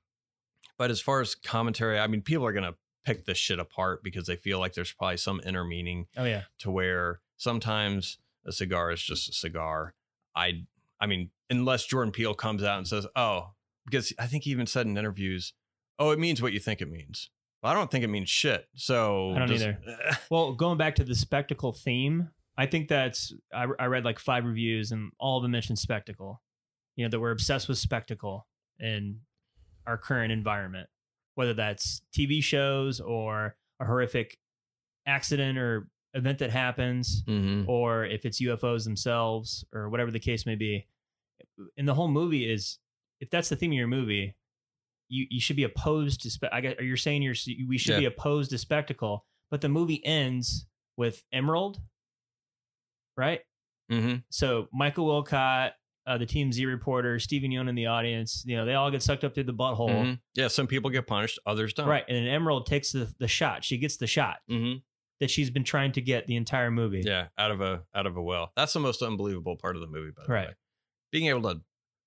But as far as commentary, I mean, people are gonna pick this shit apart because they feel like there's probably some inner meaning Oh yeah. to where sometimes a cigar is just a cigar. I I mean, unless Jordan Peele comes out and says, "Oh," because I think he even said in interviews, "Oh, it means what you think it means." Well, I don't think it means shit. So I don't just- either. Well, going back to the spectacle theme, I think that's I, I read like five reviews and all of them mentioned spectacle. You know that we're obsessed with spectacle in our current environment, whether that's TV shows or a horrific accident or event that happens, Mhm. or if it's UFOs themselves or whatever the case may be. And the whole movie is, if that's the theme of your movie, you you should be opposed to. Spe- I guess, you're saying you're we should Yeah. be opposed to spectacle, but the movie ends with Emerald, right? Mhm. So Michael Wincott, uh, the TMZ reporter, Stephen Yeun in the audience, you know, they all get sucked up through the butthole, Mhm. Yeah, some people get punished, others don't. right? And then Emerald takes the the shot. She gets the shot hmm that she's been trying to get the entire movie. Yeah, out of a out of a well. That's the most unbelievable part of the movie, by the Right. way. Being able to,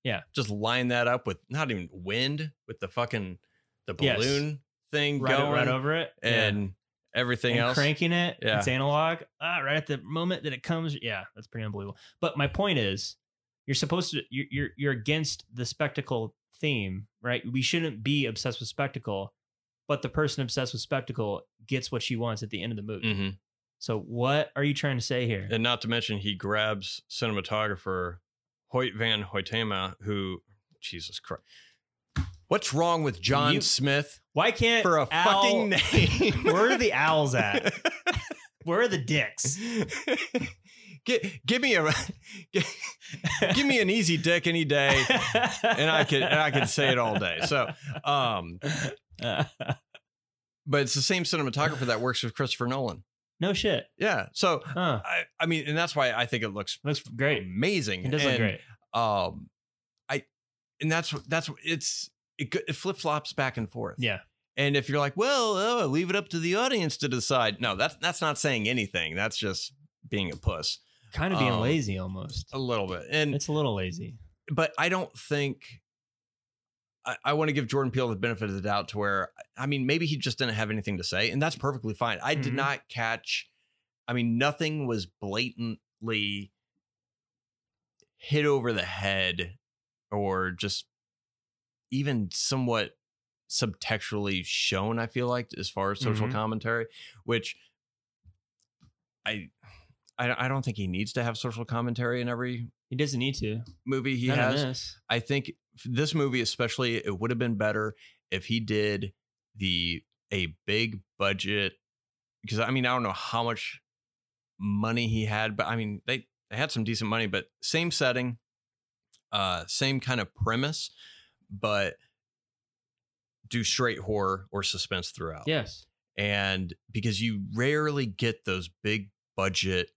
Yeah. just line that up with not even wind with the fucking the Yes. balloon thing right, going right over it, Yeah. and everything and else. cranking it. Yeah. It's analog. Ah, right at the moment that it comes. Yeah, that's pretty unbelievable. But my point is, you're supposed to. You're you're, you're against the spectacle theme, right? We shouldn't be obsessed with spectacle, but the person obsessed with spectacle gets what she wants at the end of the movie. hmm So what are you trying to say here? And not to mention, he grabs cinematographer Hoyt Van Hoytema, who Jesus Christ. What's wrong with John You- Smith Why can't for a owl- fucking name? Where are the owls at? Where are the dicks? Gi- give me a give me an easy dick any day, and I could and I could say it all day. So, um, but it's the same cinematographer that works with Christopher Nolan. No shit. Yeah. So Huh. I I mean, and that's why I think it looks Looks great. amazing. It does look And, great. Um, I and that's that's it's it, it flip flops back and forth. Yeah. And if you're like, well, oh, leave it up to the audience to decide. No, that's that's not saying anything. That's just being a puss Kind of being Um, lazy almost. a little bit. And It's a little lazy. but I don't think I, I want to give Jordan Peele the benefit of the doubt to where I mean maybe he just didn't have anything to say, and that's perfectly fine. I did Mhm. not catch. I mean, nothing was blatantly hit over the head or just even somewhat subtextually shown. I feel like as far as social Mhm. commentary, which I. I I don't think he needs to have social commentary in every He doesn't need to. movie he None has. I think this movie, especially, it would have been better if he did the a big budget. Because I mean, I don't know how much money he had, but I mean, they they had some decent money, but same setting, uh, same kind of premise, but do straight horror or suspense throughout. Yes. And because you rarely get those big budget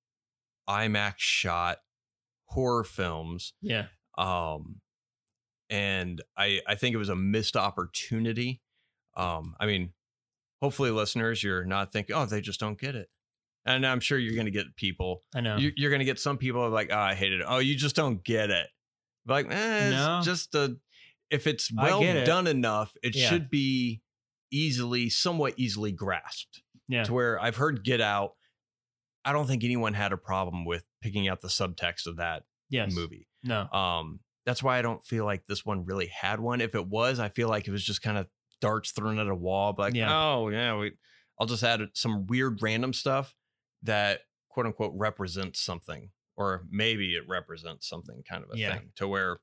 IMAX shot horror films Yeah. um and i i think it was a missed opportunity um i mean hopefully listeners you're not thinking oh they just don't get it and i'm sure you're gonna get people I know. you, you're gonna get some people like oh i hated it oh you just don't get it like eh, No. it's just a if it's well it. done enough it Yeah. should be easily somewhat easily grasped yeah. to where i've heard get out i don't think anyone had a problem with picking out the subtext of that Yes. movie No. um, that's why I don't feel like this one really had one. If it was, I feel like it was just kind of darts thrown at a wall. Like, Yeah. oh yeah, we, I'll just add some weird random stuff that quote unquote represents something, or maybe it represents something kind of a Yeah. thing to where.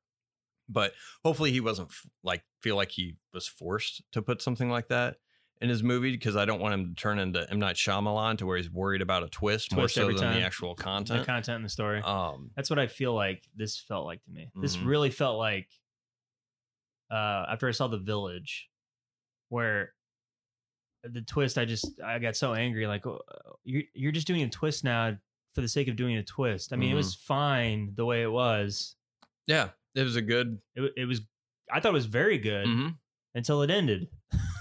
But hopefully he wasn't f- like feel like he was forced to put something like that in his movie because I don't want him to turn into M Night Shyamalan to where he's worried about a twist, more so than time. the actual content, The content. in the story. um, That's what I feel like this felt like to me. This Mhm. really felt like uh after I saw The Village, where the twist, I just I got so angry. Like oh, you're you're just doing a twist now for the sake of doing a twist. I mean, Mhm. it was fine the way it was. yeah, it was a good. It, it was. I thought it was very good mhm. Until it ended.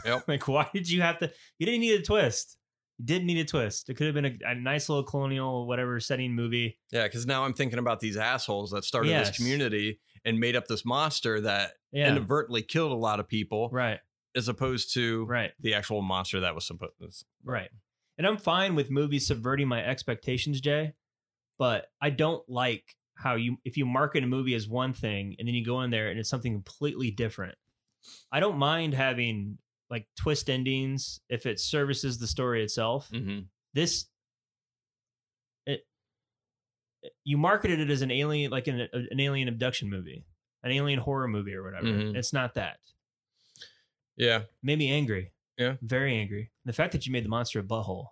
Yep. like, why did you have to? You didn't need a twist. You didn't need a twist. It could have been a, a nice little colonial whatever setting movie. Yeah, because now I'm thinking about these assholes that started Yes. this community and made up this monster that Yeah. inadvertently killed a lot of people. Right. as opposed to Right. the actual monster that was supposed. To. Right. And I'm fine with movies subverting my expectations, Jay, but I don't like how you if you market a movie as one thing and then you go in there and it's something completely different. I don't mind having like twist endings if it services the story itself. Mm-hmm. This it you marketed it as an alien like an an alien abduction movie, an alien horror movie or whatever. Mhm. It's not that. Yeah, made me angry. Yeah. Very angry. The fact that you made the monster a butthole.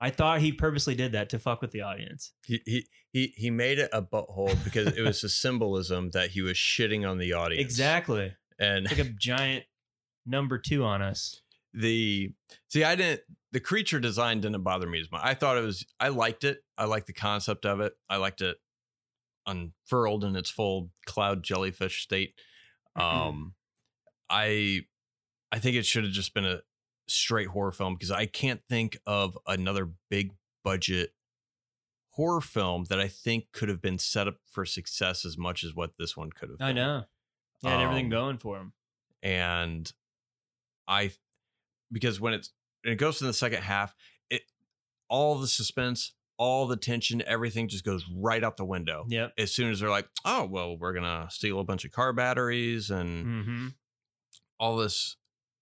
I thought he purposely did that to fuck with the audience. he he he he made it a butthole because it was a symbolism that he was shitting on the audience. Exactly. And like a giant number two on us. the see i didn't the creature design didn't bother me as much i thought it was i liked it i liked the concept of it i liked it unfurled in its full cloud jellyfish state um i i think it should have just been a straight horror film because i can't think of another big budget horror film that i think could have been set up for success as much as what this one could have I been. know. He had everything Um, going for him. and I because when it's when it goes to the second half, it all the suspense, all the tension, everything just goes right out the window. Yeah. As soon as they're like, "Oh, well, we're gonna steal a bunch of car batteries and Mm-hmm. all this."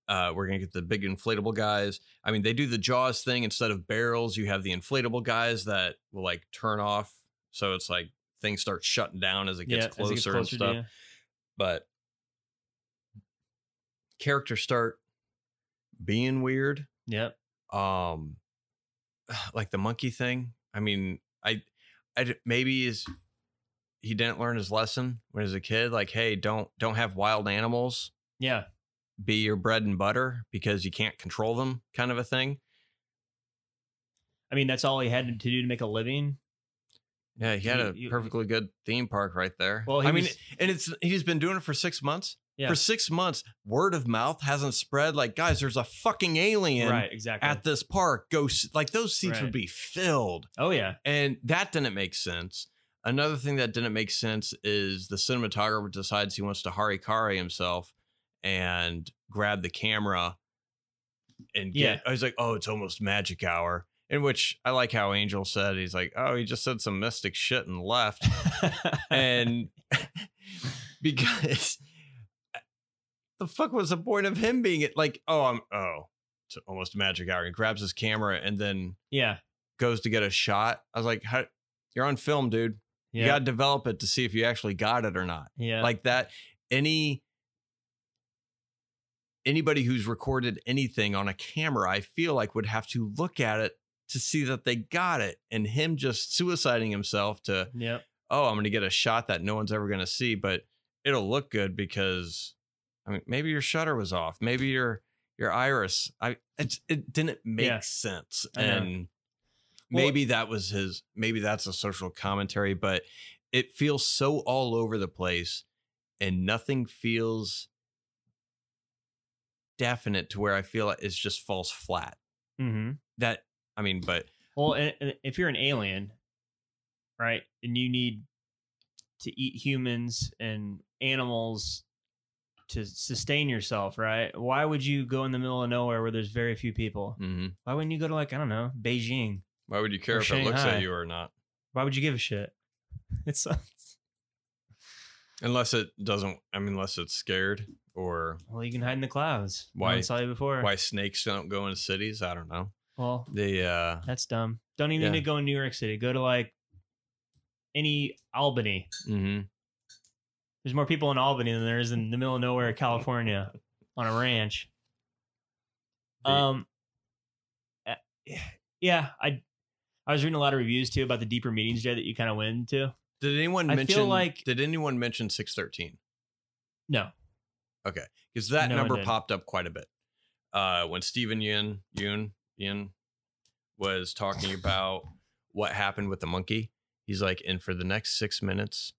Uh, we're gonna get the big inflatable guys. I mean, they do the Jaws thing instead of barrels. You have the inflatable guys that will like turn off, so it's like things start shutting down as it gets Yeah, closer, it gets and stuff but characters start being weird Yep. um like the monkey thing i mean I, I maybe is he didn't learn his lesson when he was a kid like hey don't don't have wild animals Yeah. be your bread and butter because you can't control them kind of a thing I mean, that's all he had to do to make a living. yeah he had You- a perfectly good theme park right there Well, he i mean and it's he's been doing it for six months Yeah. for six months word of mouth hasn't spread like guys there's a fucking alien right. Exactly. at this park go like those seats Right. would be filled oh yeah. and that didn't make sense another thing that didn't make sense is the cinematographer decides he wants to harikari himself and grab the camera and get i was like oh it's almost magic hour in which i like how angel said he's like oh he just said some mystic shit and left and because the fuck was the point of him being it like oh i'm oh it's almost a magic hour he grabs his camera and then yeah. goes to get a shot i was like how, you're on film dude you got to develop it to see if you actually got it or not yeah. like that any anybody who's recorded anything on a camera i feel like would have to look at it to see that they got it and him just suiciding himself to Yep. oh, I'm going to get a shot that no one's ever going to see, but it'll look good because I mean, maybe your shutter was off, maybe your your iris. I it's, it didn't make Yeah. sense, and Well- maybe that was his. Maybe that's a social commentary, but it feels so all over the place, and nothing feels definite to where I feel it just falls flat. Mm-hmm. That I mean, but Well, and, and if you're an alien, right, and you need to eat humans and animals to sustain yourself, right? Why would you go in the middle of nowhere where there's very few people? mhm. Why wouldn't you go to like I don't know Beijing? why would you care if it looks at you or not? Why would you give a shit? It's Unless it doesn't, I mean, unless it's scared or well, you can hide in the clouds. Why- one saw you before. why snakes don't go into cities. I don't know. Well, the uh, that's dumb. Don't even Yeah. need to go in New York City. Go to like any Albany. mhm. There's more people in Albany than there is in the middle of nowhere, California, on a ranch. Um, uh, yeah, I I was reading a lot of reviews too about the deeper meetings, Jay, that you kind of went into. did anyone I mention, like- did anyone mention 613? No, Okay, Because that No number popped up quite a bit. Uh, when Stephen Yin, Yoon, Yin was talking about what happened with the monkey, he's like, and for the next six minutes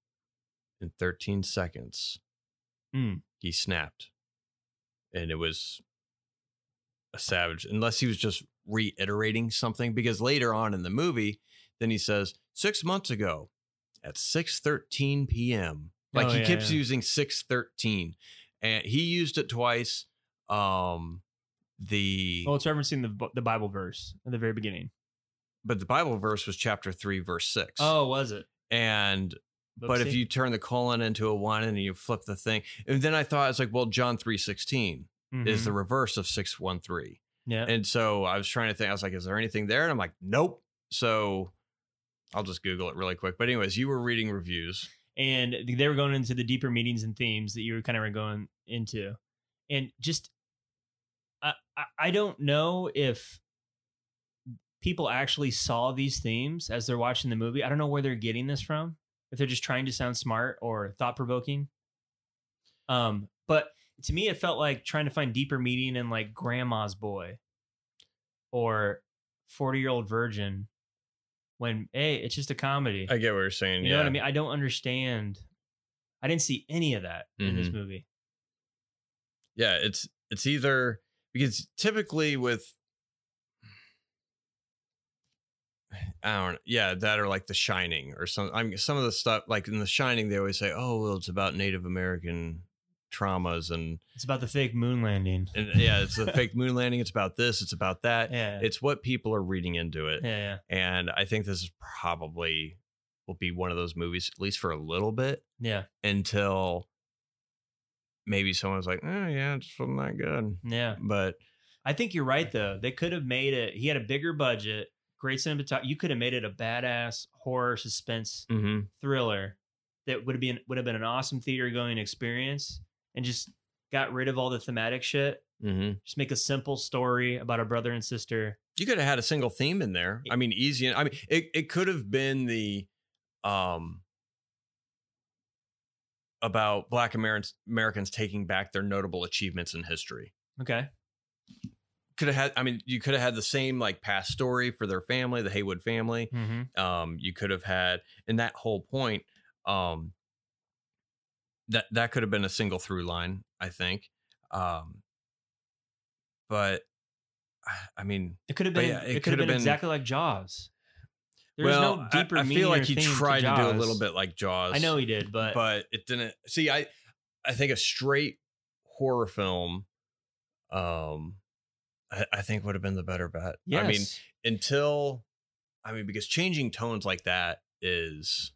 and 13 seconds, Hmm. he snapped. And it was a savage, unless he was just reiterating something. Because later on in the movie, then he says, six months ago at 6:13 p.m. Like Oh, he yeah, keeps yeah. using 613. And he used it twice. um the Well, it's referencing the the Bible verse at the very beginning. but the Bible verse was chapter three, verse six. Oh, was it? and but if you turn the colon into a one and you flip the thing, and then I thought it's like, well, John three sixteen is Mhm. the reverse of six one three, yeah. and so I was trying to think. I was like, is there anything there? And I'm like, nope. So I'll just Google it really quick. But anyways, you were reading reviews. and they were going into the deeper meanings and themes that you were kind of going into and just I i don't know if people actually saw these themes as they're watching the movie i don't know where they're getting this from if they're just trying to sound smart or thought-provoking um but to me it felt like trying to find deeper meaning in like grandma's boy or 40 year old virgin when hey it's just a comedy I get what you're saying. you yeah. know what I mean? I don't understand. I didn't see any of that in this Mhm. movie. yeah it's it's either because typically with I don't know, yeah, that or like The Shining or some. I mean, some of the stuff like in The Shining, they always say, "Oh, well, it's about Native American traumas and It's about the fake moon landing. and yeah, it's the fake moon landing. It's about this. It's about that. Yeah. It's what people are reading into it, yeah, yeah. and I think this is probably will be one of those movies, at least for a little bit, Yeah. until maybe someone's like, "Oh, yeah, it's wasn't that good." Yeah. But I think you're right though. They could have made it he had a bigger budget, great cinematography. You could have made it a badass horror suspense mhm. thriller that would have been would have been an awesome theater going experience and just got rid of all the thematic shit. Mm-hmm. Just make a simple story about a brother and sister. You could have had a single theme in there. I mean, easy. I mean, it, it could have been the um about Black Americans Americans taking back their notable achievements in history. Okay. Could have had. I mean, you could have had the same like past story for their family, the Haywood family. Mm-hmm. Um, you could have had, and that whole point, um, that that could have been a single through line, I think. Um, but I- I mean, It could have been. yeah, it it, could have been, been- exactly like Jaws. There's well, no deeper I, meaning feel like he theme to tried to, do a little bit like Jaws. I know he did, but, but it didn't. See, I I think a straight horror film, um, I, I think would have been the better bet. yes. I mean, until I mean, because changing tones like that is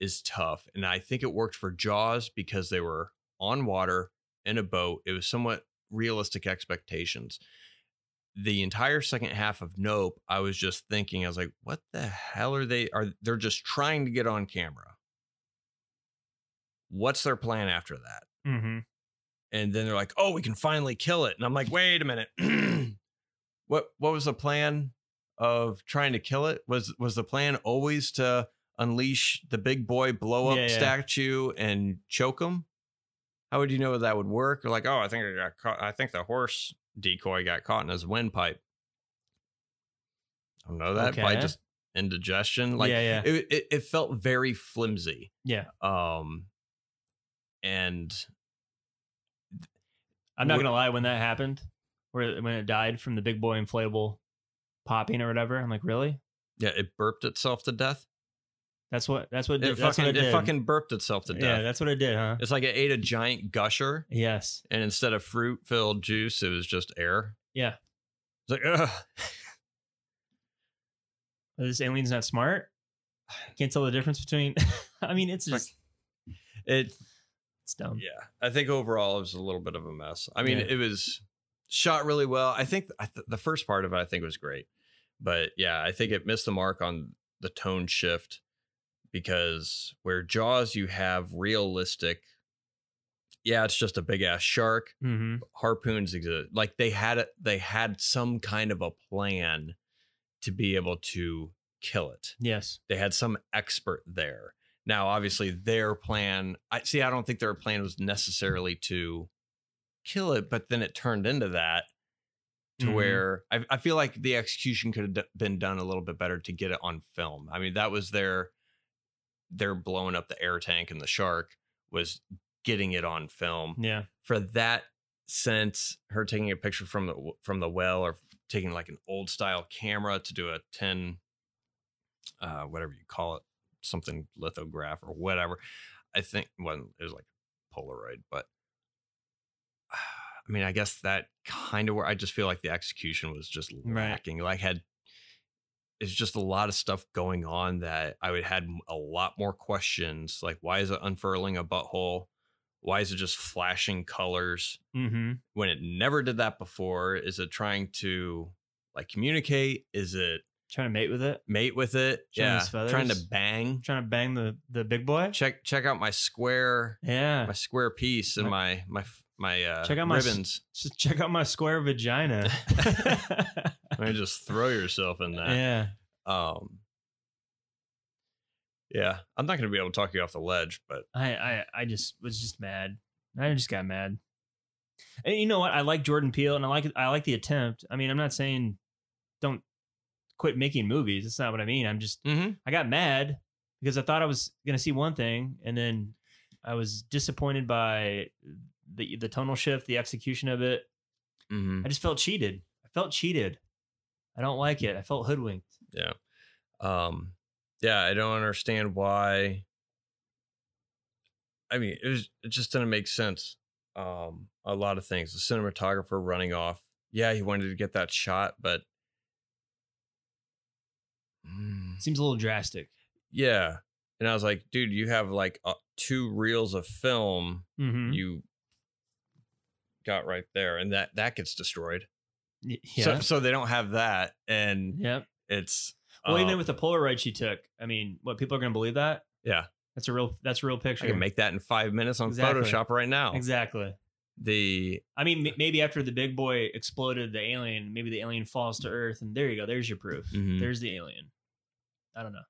is tough, and I think it worked for Jaws because they were on water in a boat. It was somewhat realistic expectations. The entire second half of Nope, I was just thinking, I was like, what the hell are they? Are they're just trying to get on camera? What's their plan after that? Mm-hmm. and then they're like, "Oh, we can finally kill it." And I'm like, "Wait a minute. what what was the plan of trying to kill it? Was was the plan always to unleash the big boy blow up Yeah, yeah. statue and choke him? How would you know that would work? Or like, "Oh, I think I got caught. I think the horse decoy got caught in his windpipe." I don't know that by just indigestion. Like yeah, yeah, it, it, it felt very flimsy. yeah. Um, and I'm not gonna lie. When that happened, where when it died from the big boy inflatable popping or whatever, I'm like, really? yeah, it burped itself to death. That's what. That's what. It that's fucking what it it, fucking burped itself to death. yeah, that's what it did, huh? it's like it ate a giant gusher, Yes. and instead of fruit filled juice, it was just air. Yeah. It's like, ugh. This alien's not smart. Can't tell the difference between. I mean, it's just It, it's dumb. yeah. I think overall it was a little bit of a mess. I mean, Yeah. it was shot really well. I think th- the first part of it I think was great, but yeah, I think it missed the mark on the tone shift because where Jaws you have realistic. Yeah, it's just a big ass shark. Mm-hmm. harpoons exist like they had it they had some kind of a plan to be able to kill it Yes. they had some expert there now obviously their plan i see i don't think their plan was necessarily to kill it but then it turned into that to Mhm. where I, I feel like the execution could have d- been done a little bit better to get it on film i mean that was their their blowing up the air tank and the shark was getting it on film Yeah. for that sense her taking a picture from the from the well or taking like an old style camera to do a 10 uh whatever you call it something lithograph or whatever i think well it was like polaroid but I mean, I guess that kind of where I just feel like the execution was just Right. lacking. Like had it's just a lot of stuff going on that I would had a lot more questions. Like, why is it unfurling a butthole? Why is it just flashing colors Mm-hmm. when it never did that before? Is it trying to like communicate? Is it Trying to mate with it. mate with it? Showing yeah, trying to bang. Trying to bang the the big boy. Check check out my square Yeah. my square piece and my my my uh, Check out my ribbons. Just check out my square vagina. I mean, just throw yourself in that. yeah. Um, yeah, I'm not going to be able to talk you off the ledge, but I, I I just was just mad. I just got mad. And you know what? I like Jordan Peele, and I like I like the attempt. I mean, I'm not saying don't quit making movies. That's not what I mean. I'm just Mhm. I got mad because I thought I was gonna see one thing, and then I was disappointed by the the tonal shift, the execution of it. Mhm. I just felt cheated. I felt cheated. I don't like it. I felt hoodwinked. yeah, um, yeah, I don't understand why. I mean, it was it just didn't make sense. Um, a lot of things. The cinematographer running off. Yeah, he wanted to get that shot, but Mm. Seems a little drastic. yeah, and I was like, dude, you have like uh, two reels of film. Mm-hmm. You got right there, and that that gets destroyed. yeah. So, so they don't have that, and yep. it's Well, uh, even with the Polaroid she took, I mean, what people are going to believe that? Yeah. that's a real. That's a real picture. I can make that in five minutes on Exactly. Photoshop right now. exactly. The I mean, m- maybe after the big boy exploded the alien, maybe the alien falls to Earth, and there you go. There's your proof. Mhm. There's the alien. I don't know.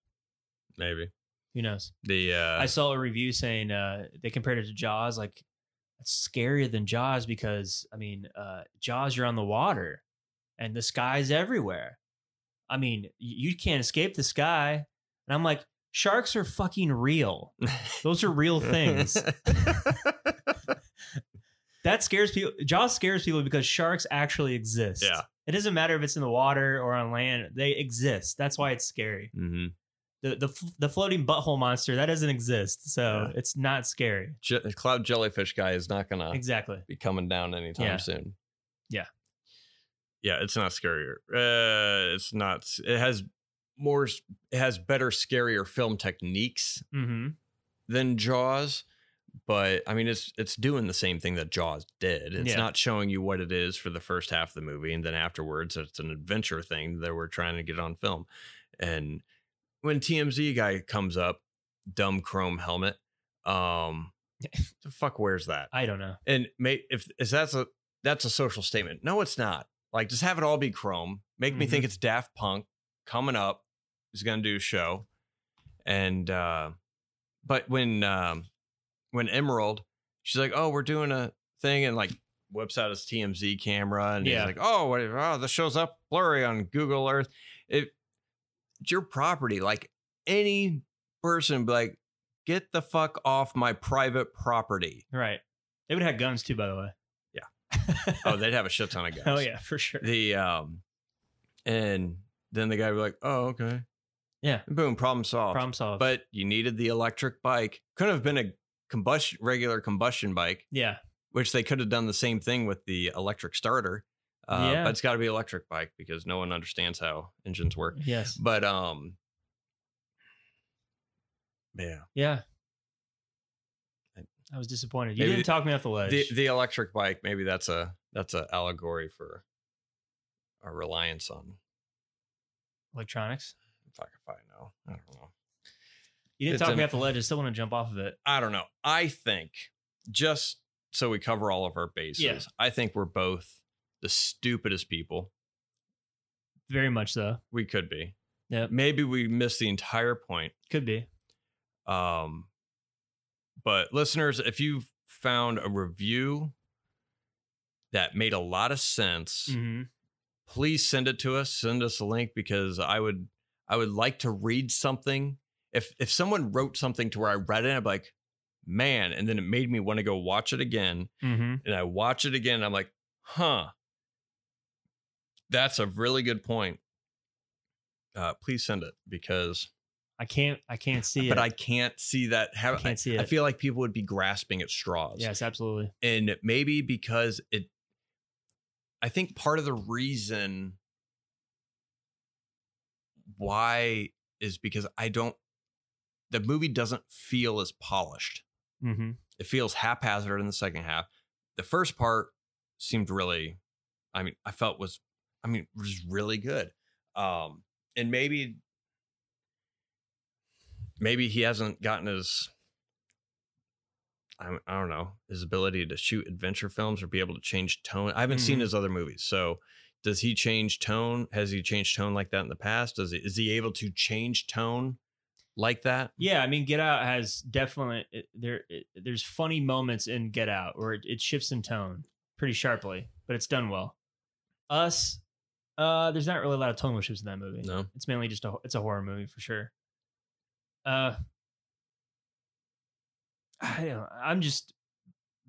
maybe Who knows? the uh, I saw a review saying uh, they compared it to Jaws. Like it's scarier than Jaws because I mean, uh, Jaws you're on the water, and the sky's everywhere. I mean, you can't escape the sky. And I'm like, sharks are fucking real. Those are real things. that scares people. Jaws scares people because sharks actually exist. Yeah. It doesn't matter if it's in the water or on land. They exist. That's why it's scary. hmm The the the floating butthole monster that doesn't exist, so Yeah. it's not scary. Je- cloud jellyfish guy is not gonna Exactly. be coming down anytime Yeah. soon. Yeah. yeah, it's not scarier. Uh, it's not. It has more. It has better, scarier film techniques Mm-hmm. than Jaws, but I mean, it's it's doing the same thing that Jaws did. It's Yeah. not showing you what it is for the first half of the movie, and then afterwards, it's an adventure thing that we're trying to get on film. And when TMZ guy comes up, dumb chrome helmet, um, the fuck wears that? I don't know. And may, if is that's a that's a social statement, no, it's not. Like, just have it all be chrome. Make me think it's Daft Punk coming up. Is going to do a show, and uh, but when um, when Emerald, she's like, "Oh, we're doing a thing," and like whips out his TMZ camera, and Yeah. he's like, "Oh, what, oh, this shows up blurry on Google Earth." It, it's your property. Like any person, be like, get the fuck off my private property. Right. They would have had guns too, by the way. Yeah. Oh, they'd have a shit ton of guns. oh yeah, for sure. The um, and then the guy would be like, "Oh, okay." Yeah. And boom, problem solved. Problem solved. But you needed the electric bike. Couldn't have been a combustion, regular combustion bike, yeah, which they could have done the same thing with the electric starter. Uh, Yeah. But it's got to be electric bike because no one understands how engines work. yes, But um, yeah, yeah. I was disappointed. You Maybe didn't talk me off the ledge. the the electric bike. Maybe that's a that's an allegory for our reliance on. Electronics. If I know. I don't know. You didn't It's talk an- me off the ledge. I still want to jump off of it. I don't know. I think just so we cover all of our bases, Yeah. I think we're both the stupidest people Very much so. we could be. Yeah. Maybe we missed the entire point. Could be. Um, but listeners, if you found a review that made a lot of sense, hmm please send it to us. Send us a link because I would I would like to read something. If if someone wrote something to where I read it, I'd be like, man, and then it made me want to go watch it again. hmm And I watch it again, and I'm like, huh. That's a really good point. Uh, please send it because I can't. I can't see but it. But I can't see that I can't see it. I feel like people would be grasping at straws. yes, absolutely. And maybe because it I think part of the reason why is because I don't the movie doesn't feel as polished. Mm-hmm. It feels haphazard in the second half. The first part seemed really I mean, I felt was I mean, was really good. Um and maybe maybe he hasn't gotten his I, I don't know his ability to shoot adventure films or be able to change tone. I haven't seen Mhm. his other movies, so does he change tone? Has he changed tone like that in the past? Does he, is he able to change tone like that? Yeah, I mean, Get Out has definitely it, there. It, there's funny moments in Get Out where it, it shifts in tone pretty sharply, but it's done well. Us, uh, there's not really a lot of tonal shifts in that movie. No. It's mainly just a it's a horror movie for sure. Uh, I don't, I'm just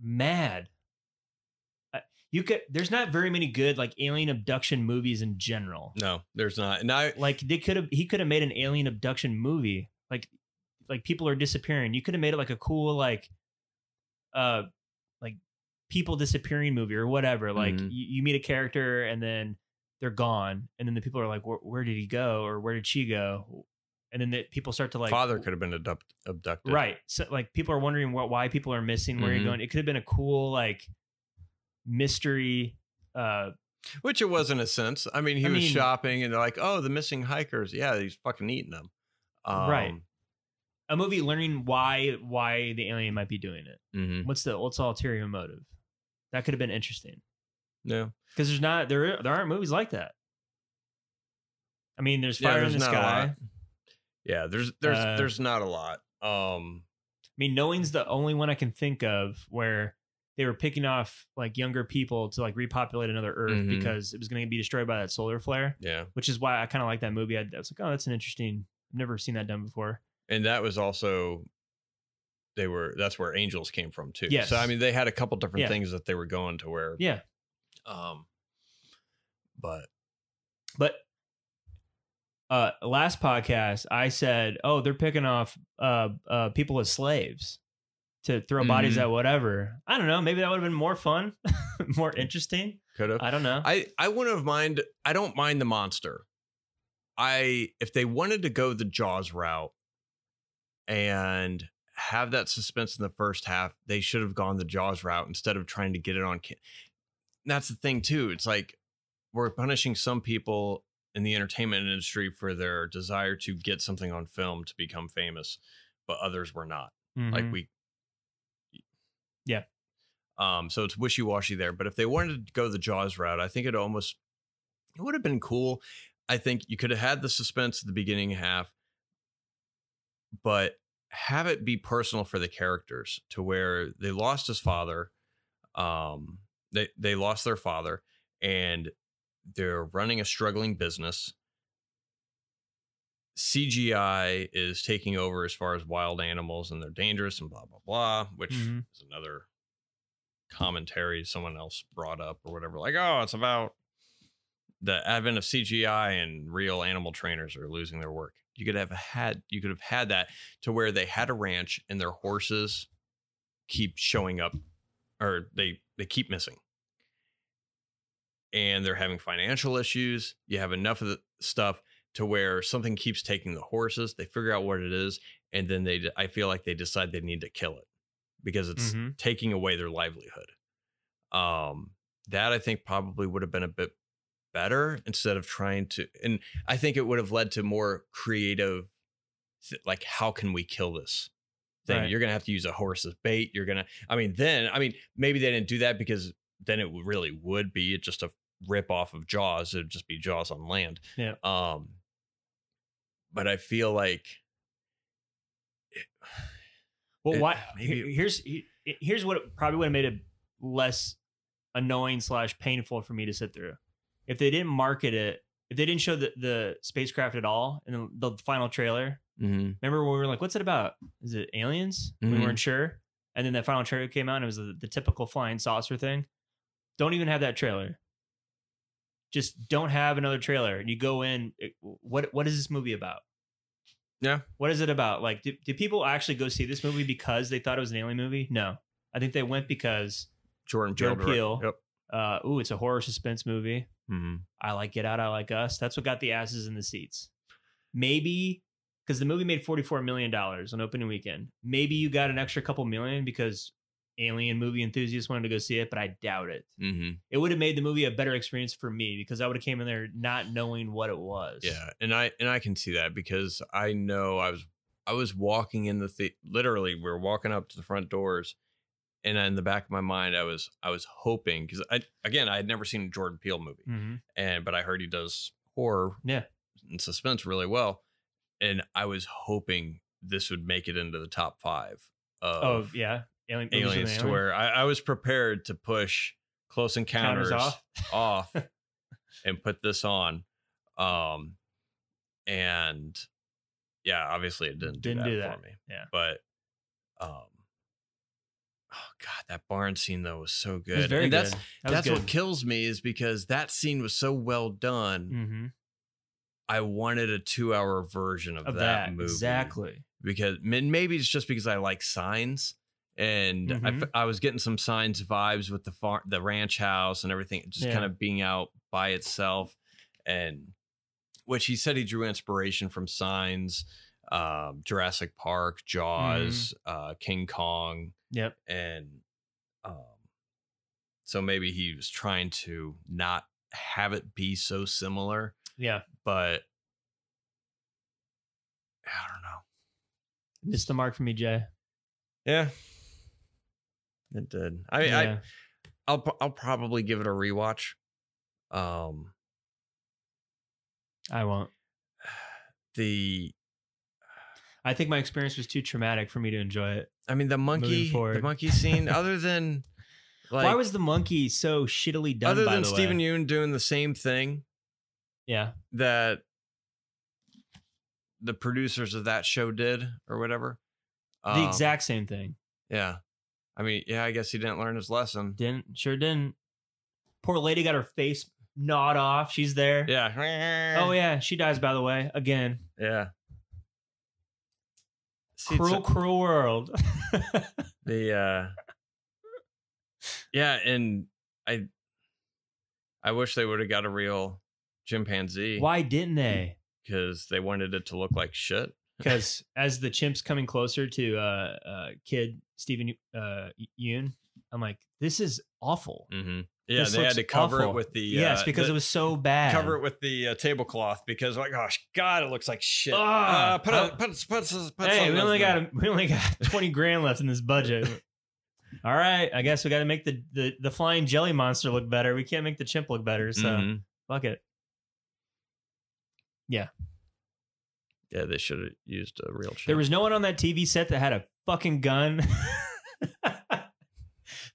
mad. I- You could. There's not very many good like alien abduction movies in general. No, there's not. And I Like they could have. He could have made an alien abduction movie. Like, like people are disappearing. You could have made it like a cool like, uh, like people disappearing movie or whatever. Like Mhm. you, you meet a character and then they're gone, and then the people are like, where, did he go or where did she go? And then the people start to like father could have been abduct, abducted. right so like people are wondering what why people are missing where Mhm. you're going it could have been a cool like mystery uh Which it was in a sense. I mean, he I was mean- shopping and they're like, oh, the missing hikers. Yeah, he's fucking eating them. Um, Right. a movie learning why why the alien might be doing it mhm. what's the what's the ulterior motive that could have been interesting Yeah. Because there's not there there aren't movies like that i mean there's Yeah, fire there's in the sky. Yeah, there's there's Uh, there's not a lot. Um i mean knowing's the only one i can think of where they were picking off like younger people to like repopulate another earth Mhm. because it was going to be destroyed by that solar flare yeah. which is why I kind of like that movie. I, I was like, oh, that's an interesting. I've never seen that done before. And that was also they were that's where angels came from too. Yes. So I mean they had a couple different Yeah. things that they were going to where Yeah, um but but uh, last podcast I said, oh, they're picking off uh, uh, people as slaves to throw bodies Mhm. at whatever. I don't know. Maybe that would have been more fun, more interesting. could have I don't know. I I wouldn't have mind. I don't mind the monster. I if they wanted to go the Jaws route and have that suspense in the first half, they should have gone the Jaws route instead of trying to get it on. That's the thing too. It's like we're punishing some people in the entertainment industry for their desire to get something on film to become famous, but others were not like Mhm. we Yeah. um so it's wishy-washy there but if they wanted to go the jaws route i think it almost it would have been cool i think you could have had the suspense at the beginning half but have it be personal for the characters to where they lost his father um they they lost their father and they're running a struggling business CGI is taking over as far as wild animals and they're dangerous and blah blah blah, which Mhm. is another commentary someone else brought up or whatever. Like, oh, it's about the advent of CGI and real animal trainers are losing their work. You could have had you could have had that to where they had a ranch and their horses keep showing up or they they keep missing. And they're having financial issues. You have enough of the stuff to where something keeps taking the horses. They figure out what it is, and then they I feel like they decide they need to kill it because it's Mhm. taking away their livelihood. Um, that I think probably would have been a bit better instead of trying to, and I think it would have led to more creative, like how can we kill this thing? Right. You're gonna have to use a horse as bait. You're gonna, I mean, then I mean, maybe they didn't do that because then it really would be just a rip off of Jaws. It'd just be Jaws on land. Yeah. Um, but I feel like Well, It- why? maybe here's here's what it probably would have made it less annoying slash painful for me to sit through. If they didn't market it, if they didn't show the, the spacecraft at all in the, the final trailer, mhm, remember when we were like, "What's it about? Is it aliens?" We Mhm. weren't sure, and then that final trailer came out, and it was the, the typical flying saucer thing. Don't even have that trailer. Just don't have another trailer. And you go in. it- what What is this movie about? Yeah. What is it about? Like, do, do people actually go see this movie because they thought it was an alien movie? No. I think they went because Jordan Peele. Jordan Peele. Yep. Uh, ooh, it's a horror suspense movie. hmm I like Get Out, I like Us. That's what got the asses in the seats. Maybe because the movie made $44 million on opening weekend. Maybe you got an extra couple million because alien movie enthusiasts wanted to go see it, but I doubt it. hmm It would have made the movie a better experience for me because I would have came in there not knowing what it was. Yeah, and I and I can see that because I know I was I was walking in the, the literally we were walking up to the front doors, and in the back of my mind I was I was hoping because I again I had never seen a Jordan Peele movie, hmm and but I heard he does horror Yeah. and suspense really well, and I was hoping this would make it into the top five of Oh, yeah. Alien, aliens to alien. where I, I was prepared to push Close Encounters Counters off, off. and put this on. Um, and yeah, obviously it didn't do Didn't do that do for me. Yeah. but um, oh god, that barn scene though was so It was good. very and that's good. That was that's what kills me is because that scene was so well done. hmm I wanted a two-hour version of, Of that, that, movie exactly. because maybe it's just because I like signs and I, Mhm. f- I was getting some signs vibes with the farm, the ranch house and everything, just Yeah. kind of being out by itself. And which he said he drew inspiration from signs, um, Jurassic Park, Jaws, uh, King Kong, Yep. and um, so maybe he was trying to not have it be so similar, Yeah. but I don't know. Missed the mark for me, Jay. Yeah, it did. I mean, yeah. I I'll I'll probably give it a rewatch. Um, I won't. the I think my experience was too traumatic for me to enjoy it. I mean the monkey the monkey scene. other than like Why was the monkey so shittily done? other by than Steven? Yeun doing the same thing yeah, that the producers of that show did or whatever. the Um, exact same thing. yeah. I mean, yeah, I guess he didn't learn his lesson. Didn't sure didn't. Poor lady got her face gnawed off. She's there. Yeah. Oh yeah, she dies by the way again. Yeah. See, cruel, a- cruel world. the uh yeah and i i wish they would have got a real chimpanzee Why didn't they? because they wanted it to look like shit Because as the chimp's coming closer to uh, uh, kid Steven uh, Yeun, I'm like, this is awful. mm-hmm. yeah This they had to cover awful. it with the yes, uh, because the- it was so bad. cover it with the uh, tablecloth because like gosh god it looks like shit Ah, uh, put, I- a, put, put, put, put hey, something we only else got in a, we only got twenty grand left in this budget. All right, I guess we got to make the, the the flying jelly monster look better. We can't make the chimp look better, so there. Mhm. fuck it. Yeah Yeah, they should have used a real chimp. There was no one on that TV set that had a fucking gun.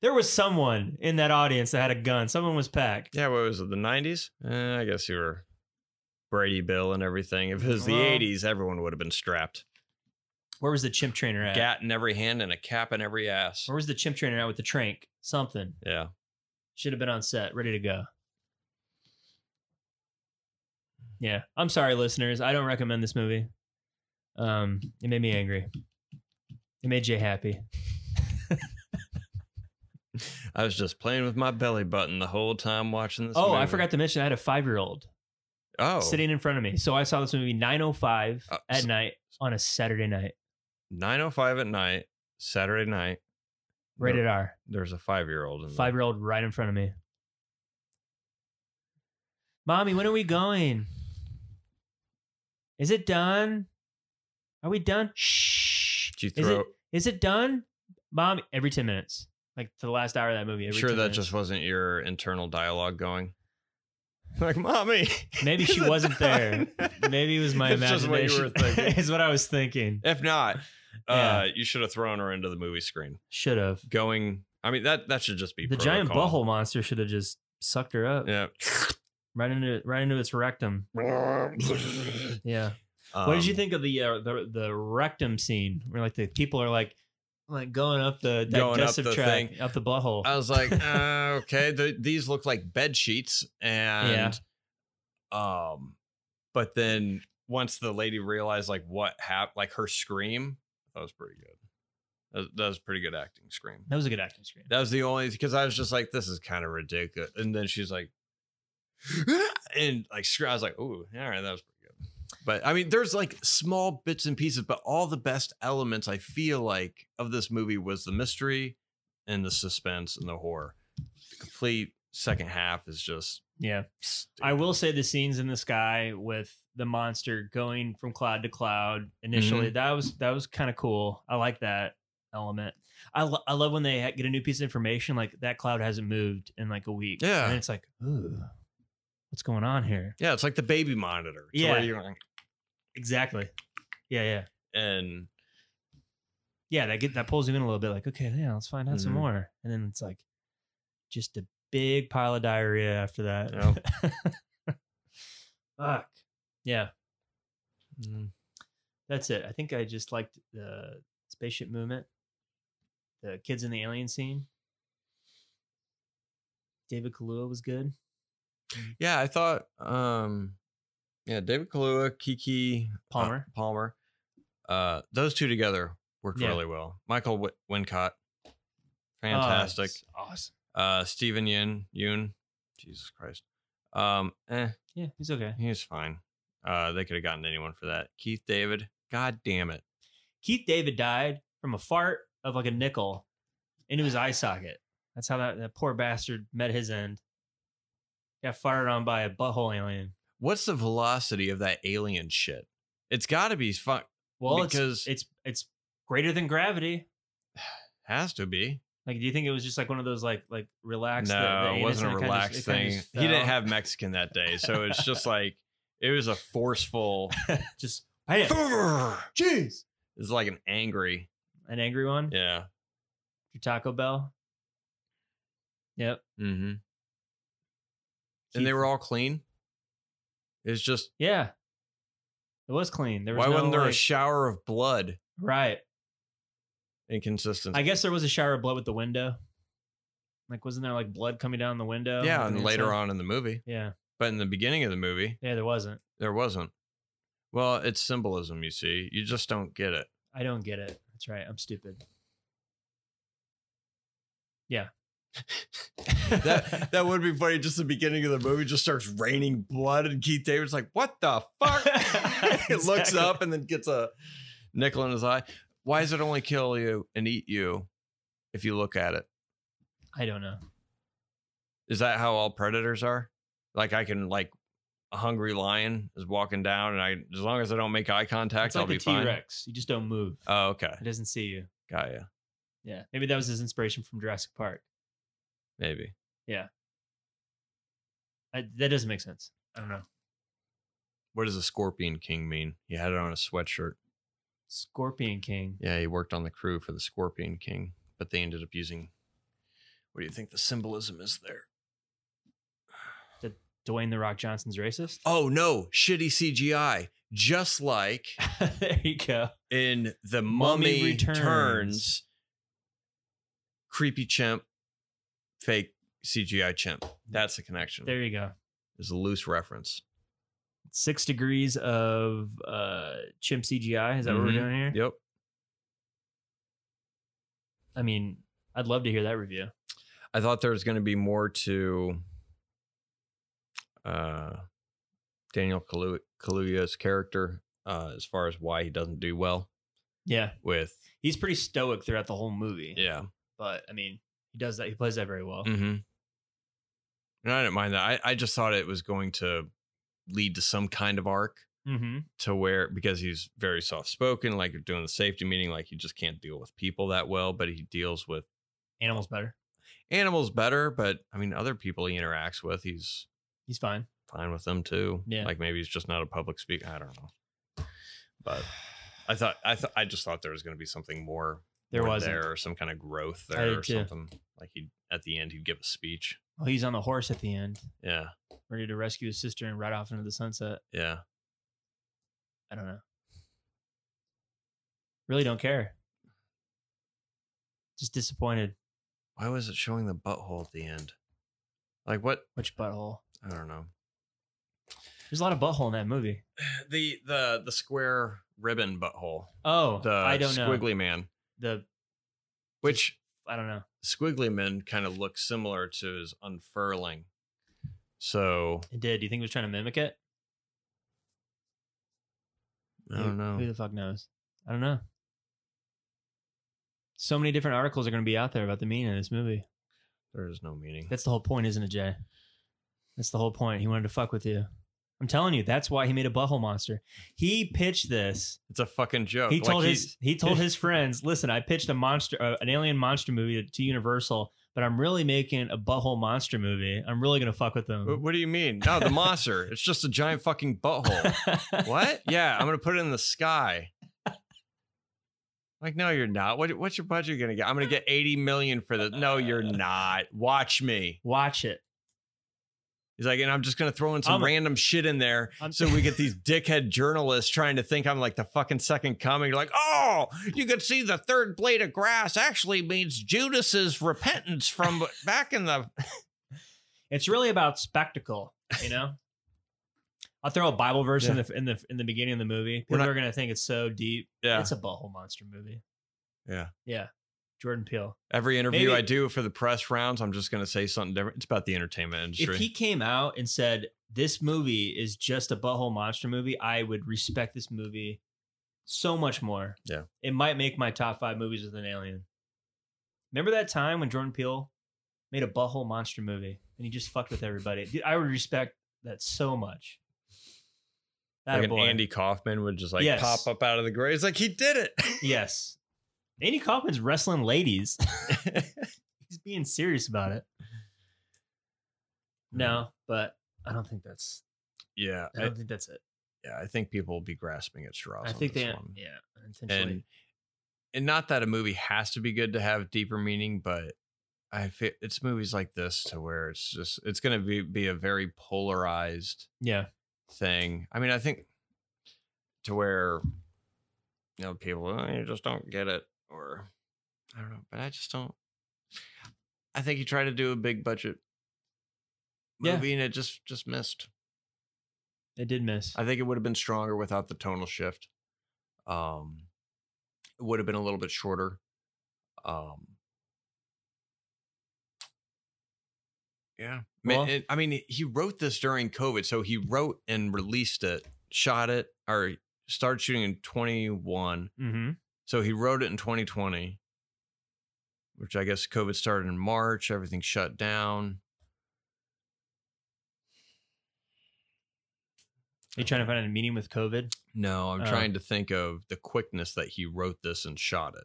there was someone in that audience that had a gun. Someone was packed. yeah what was it the 90s eh, i guess you were brady bill and everything if it was the Well- 80s everyone would have been strapped Where was the chimp trainer at? gat in every hand and a cap in every ass. Where was the chimp trainer at with the trank? Something Yeah. should have been on set, ready to go. Yeah, I'm sorry, listeners. I don't recommend this movie. Um, it made me angry. It made Jay happy. I was just playing with my belly button the whole time watching this. oh, I forgot to mention I had a five year old Oh, sitting in front of me. So I saw this movie 9:05 Uh, at night on a Saturday night. 9.05 at night, Saturday night. Rated There- R. There's a five year old in. Five year old right in front of me. Mommy, when are we going? Is it done? Are we done? Shh. Did you Is throw? it is it done? Mommy, every 10 minutes. Like to the last hour of that movie. Every sure 10 that minutes. just wasn't your internal dialogue going. Like, mommy. Maybe she wasn't there. Maybe it was my It's just imagination. what you were thinking. is what I was thinking. if not, Yeah. uh, you should have thrown her into the movie screen. Should have. Going. I mean that that should just be The giant protocol. butthole monster should have just sucked her up Yeah. right into right into its rectum. Yeah. what did you Um, think of the uh, the the rectum scene where like the people are like like going up the up digestive the tract thing. up the butthole? I was like, uh, okay, the, these look like bed sheets, and um, but then once the lady realized like what happened, like her scream, that was pretty good. That, that was pretty good acting. Scream. That was a good acting screen. That was the only because I was just like, this is kind of ridiculous. And then she's like, and like. I was like, ooh, all right, that was pretty good. But I mean, there's like small bits and pieces, but all the best elements I feel like of this movie was the mystery and the suspense and the horror. The complete second half is just. Yeah. stupid. I will say the scenes in the sky with the monster going from cloud to cloud initially Mm-hmm. that was that was kind of cool. I like that element. I, lo- I love when they get a new piece of information like that cloud hasn't moved in like a week. Yeah. and it's like, ooh, what's going on here? Yeah, it's like the baby monitor. It's Yeah. where you're like- Exactly. Yeah, yeah, and yeah. That get that pulls you in a little bit. Like, okay, yeah, let's find out some Mhm. more. And then it's like just a big pile of diarrhea after that. Fuck. Yeah. mm, That's it. I think I just liked the spaceship movement, the kids in the alien scene. David Kaluuya was good. Yeah, I thought, um, yeah, David Kaluuya, Keke uh, Palmer. Palmer, uh, those two together worked Yeah. really well. Michael w- Wincott, Oh, fantastic. it's awesome. uh, Steven Yin, Yeun, Jesus Christ, um, eh, Yeah, he's okay. He's fine. Uh, they could have gotten anyone for that. Keith David, God damn it. Keith David died from a fart of like a nickel into his eye socket. That's how that, that poor bastard met his end. Got fired on by a butthole alien. What's the velocity of that alien shit? It's got to be fun. Well, Because- it's, it's it's greater than gravity. Has to be. Like, do you think it was just like one of those like like relaxed? No, the- the it wasn't a relaxed thing. He didn't have Mexican that day, so it's just like it was a forceful. just. Jeez, it's like an angry. an angry one. Yeah. Your Taco Bell. Yep. Mm-hmm. And they were all clean. It's just Yeah. It was clean. There was why no, wasn't there a shower of blood? right? Inconsistency. I guess there was a shower of blood with the window. Like, wasn't there like blood coming down the window? yeah, and later on in the movie, Yeah. but in the beginning of the movie, Yeah, there wasn't. there wasn't. Well, it's symbolism. You see, you just don't get it. I don't get it. That's right. I'm stupid. Yeah. that that would be funny. Just the beginning of the movie just starts raining blood, and Keith David's like, "What the fuck?" He looks up and then gets a nickel in his eye. Why does it only kill you and eat you if you look at it? I don't know. Is that how all predators are? Like I can like a hungry lion is walking down, and I as long as I don't make eye contact, It's I'll like be a fine. Rex. You just don't move. Oh, okay, It doesn't see you. got ya. Yeah. Maybe that was his inspiration from Jurassic Park. Maybe. I, that doesn't make sense. I don't know. What does a scorpion king mean? He had it on a sweatshirt. Scorpion King. Yeah, he worked on the crew for the Scorpion King, but they ended up using. What do you think the symbolism is there? Dwayne the Rock Johnson's racist. Oh no, shitty CGI, just like there you go. in the Mummy Mummy, Returns. Returns. Creepy chimp, fake CGI chimp. That's the connection. There you go. There's a loose reference. Six degrees of uh chimp CGI. Is that what we're Mhm. doing here? Yep. I mean, I'd love to hear that review. I thought there was going to be more to uh, Daniel Kalu- Kaluuya's character uh, as far as why he doesn't do well Yeah. with He's pretty stoic throughout the whole movie. yeah. But I mean, he does that. He plays that very well. Mm-hmm. And I didn't mind that. I, I just thought it was going to lead to some kind of arc Mm-hmm. to where because he's very soft spoken, like doing the safety meeting, like he just can't deal with people that well, but he deals with Animals better. animals better. But I mean, other people he interacts with, he's He's fine. fine with them too. Yeah. Like maybe he's just not a public speaker. I don't know. But I thought I thought I just thought there was going to be something more There wasn't. there or some kind of growth there or too. something. Like he at the end he'd give a speech. Well, he's on the horse at the end, Yeah. ready to rescue his sister and ride off into the sunset. Yeah. I don't know. Really don't care. Just disappointed. Why was it showing the butthole at the end? Like what? Which butthole? I don't know. There's a lot of butthole in that movie. The the the square ribbon butthole. Oh, The I don't know. squiggly man. The which I don't know. squiggly men kind of look similar to his unfurling. So It did. Do you think he was trying to mimic it? I don't know. Who the fuck knows? I don't know. So many different articles are going to be out there about the meaning of this movie. There is no meaning. That's the whole point, isn't it, Jay? That's the whole point. He wanted to fuck with you. I'm telling you, that's why he made a butthole monster. He pitched this. It's a fucking joke. He told he's- his he told his friends, "Listen, I pitched a monster, uh, an alien monster movie to, to Universal, but I'm really making a butthole monster movie. I'm really gonna fuck with them." what do you mean? No, the monster. it's just a giant fucking butthole. what? Yeah, I'm gonna put it in the sky. Like, no, you're not. What, what's your budget gonna get? I'm gonna get 80 million for this. No, you're not. Watch me. Watch it. He's like, and I'm just gonna throw in some I'm- random shit in there I'm- so we get these dickhead journalists trying to think I'm like the fucking second coming. You're like, oh, you could see the third blade of grass actually means Judas's repentance from back in the. It's really about spectacle, you know. I'll throw a Bible verse in the in the in the beginning of the movie. We're People not- are gonna think it's so deep. Yeah, It's a butthole monster movie. yeah. Yeah, Jordan Peele. Every interview Maybe- I do for the press rounds, I'm just gonna say something different. It's about the entertainment industry. If he came out and said this movie is just a butthole monster movie, I would respect this movie so much more. Yeah. it might make my top five movies with an alien. Remember that time when Jordan Peele made a butthole monster movie and he just fucked with everybody? Dude, I would respect that so much. That like an. Andy Kaufman would just like Yes. pop up out of the grave. It's like he did it. Yes. Andy Kaufman's wrestling ladies. He's being serious about it. No, mm. but I don't think that's yeah, I I, don't think that's it. yeah. I think people will be grasping at straws. I on think this they one. yeah, intentionally. and and not that a movie has to be good to have deeper meaning, but I feel it's movies like this to where it's just it's going to be be a very polarized yeah. thing. I mean, I think to where you know people oh, you just don't get it, or I don't know, but I just don't. I think he tried to do a big budget Yeah. movie and it just just missed. It did miss. I think it would have been stronger without the tonal shift. Um, it would have been a little bit shorter. Um, yeah, Well- it- I mean, he wrote this during COVID, so he wrote and released it, shot it, or started shooting in twenty one. mm-hmm. So he wrote it in twenty twenty, which I guess COVID started in March. Everything shut down. Are you trying to find a meeting with COVID? No, I'm Oh. trying to think of the quickness that he wrote this and shot it.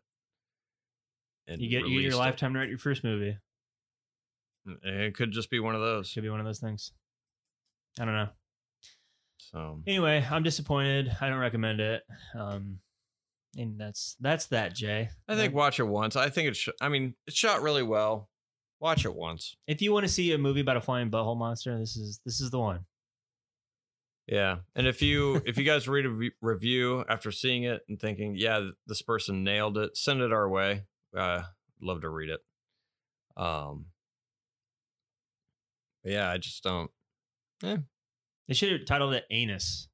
And You get you get your it. lifetime to write your first movie. It could just be one of those. Could be one of those things. I don't know. So Anyway, I'm disappointed. I don't recommend it. Um, and that's that's that, Jay. I think watch it once. I think it's. Sh- I mean, it's shot really well. Watch it once. if you want to see a movie about a flying butthole monster, this is this is the one. Yeah, and if you if you guys read a re- review after seeing it and thinking, yeah, this person nailed it, send it our way. Uh, love to read it. Um, yeah, I just don't. They should have titled it Anus.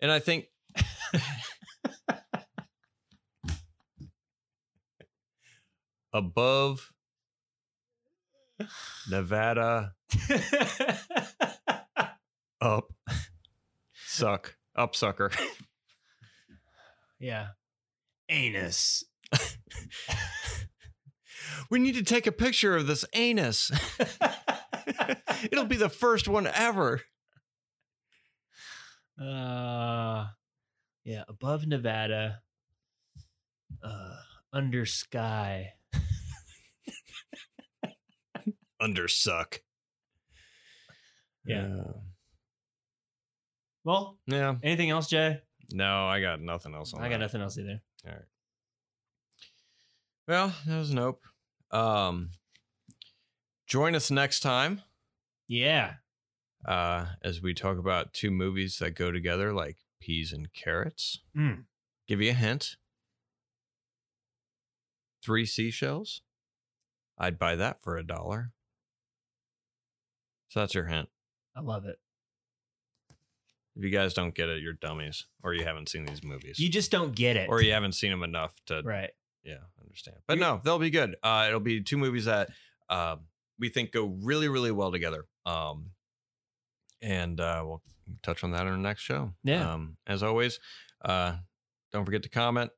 And I think above Nevada up suck up sucker. yeah. Anus. we need to take a picture of this anus. It'll be the first one ever. Uh yeah, above Nevada. Uh under sky. Under suck. Yeah. Well, Yeah. anything else, Jay? No, I got nothing else on I got that. nothing else either. All right. Well, that was nope. Um, join us next time Yeah. uh, as we talk about two movies that go together like peas and carrots. Mm. Give you a hint. Three seashells. I'd buy that for a dollar. So that's your hint. I love it. If you guys don't get it, you're dummies, or you haven't seen these movies, You just don't get it. or you haven't seen them enough to right. yeah, understand. But no, they'll be good. Uh, it'll be two movies that uh, we think go really, really well together. Um, and uh, we'll touch on that in our next show. Yeah. Um, as always, uh, don't forget to comment.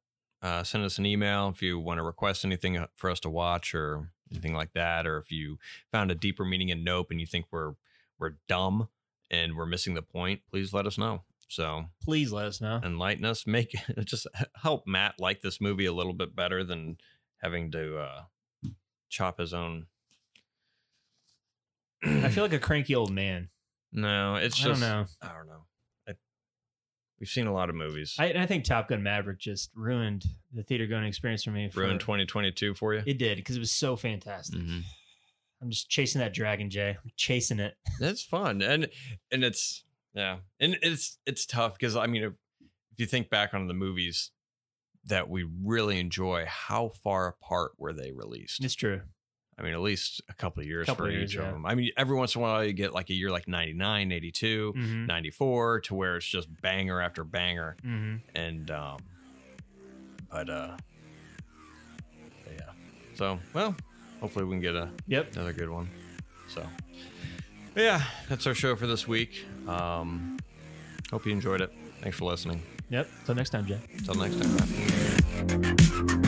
Uh, send us an email if you want to request anything uh, for us to watch or anything like that, or if you found a deeper meaning in Nope and you think we're we're dumb and we're missing the point. Please let us know. So Please let us know. enlighten us make just help matt like this movie a little bit better than having to uh chop his own I feel like a cranky old man. no it's I don't just know. i don't know we've seen a lot of movies I, I think Top Gun Maverick just ruined the theater going experience for me. For, ruined 2022 for you It did because it was so fantastic. Mhm. I'm just chasing that dragon, Jay. I'm chasing it. That's fun and and it's yeah and it's it's tough because i mean if, if you think back on the movies that we really enjoy how far apart were they released It's true. I mean, at least a couple of years Couple for of years, each of them. I mean, every once in a while you get like a year like 99, 82, Mm-hmm. 94 to where it's just banger after banger. Mm-hmm. And, um, but, uh, yeah. So, well, hopefully we can get a, Yep. another good one. So, but yeah, that's our show for this week. Um, hope you enjoyed it. Thanks for listening. Yep. Till next time, Jay. Until next time.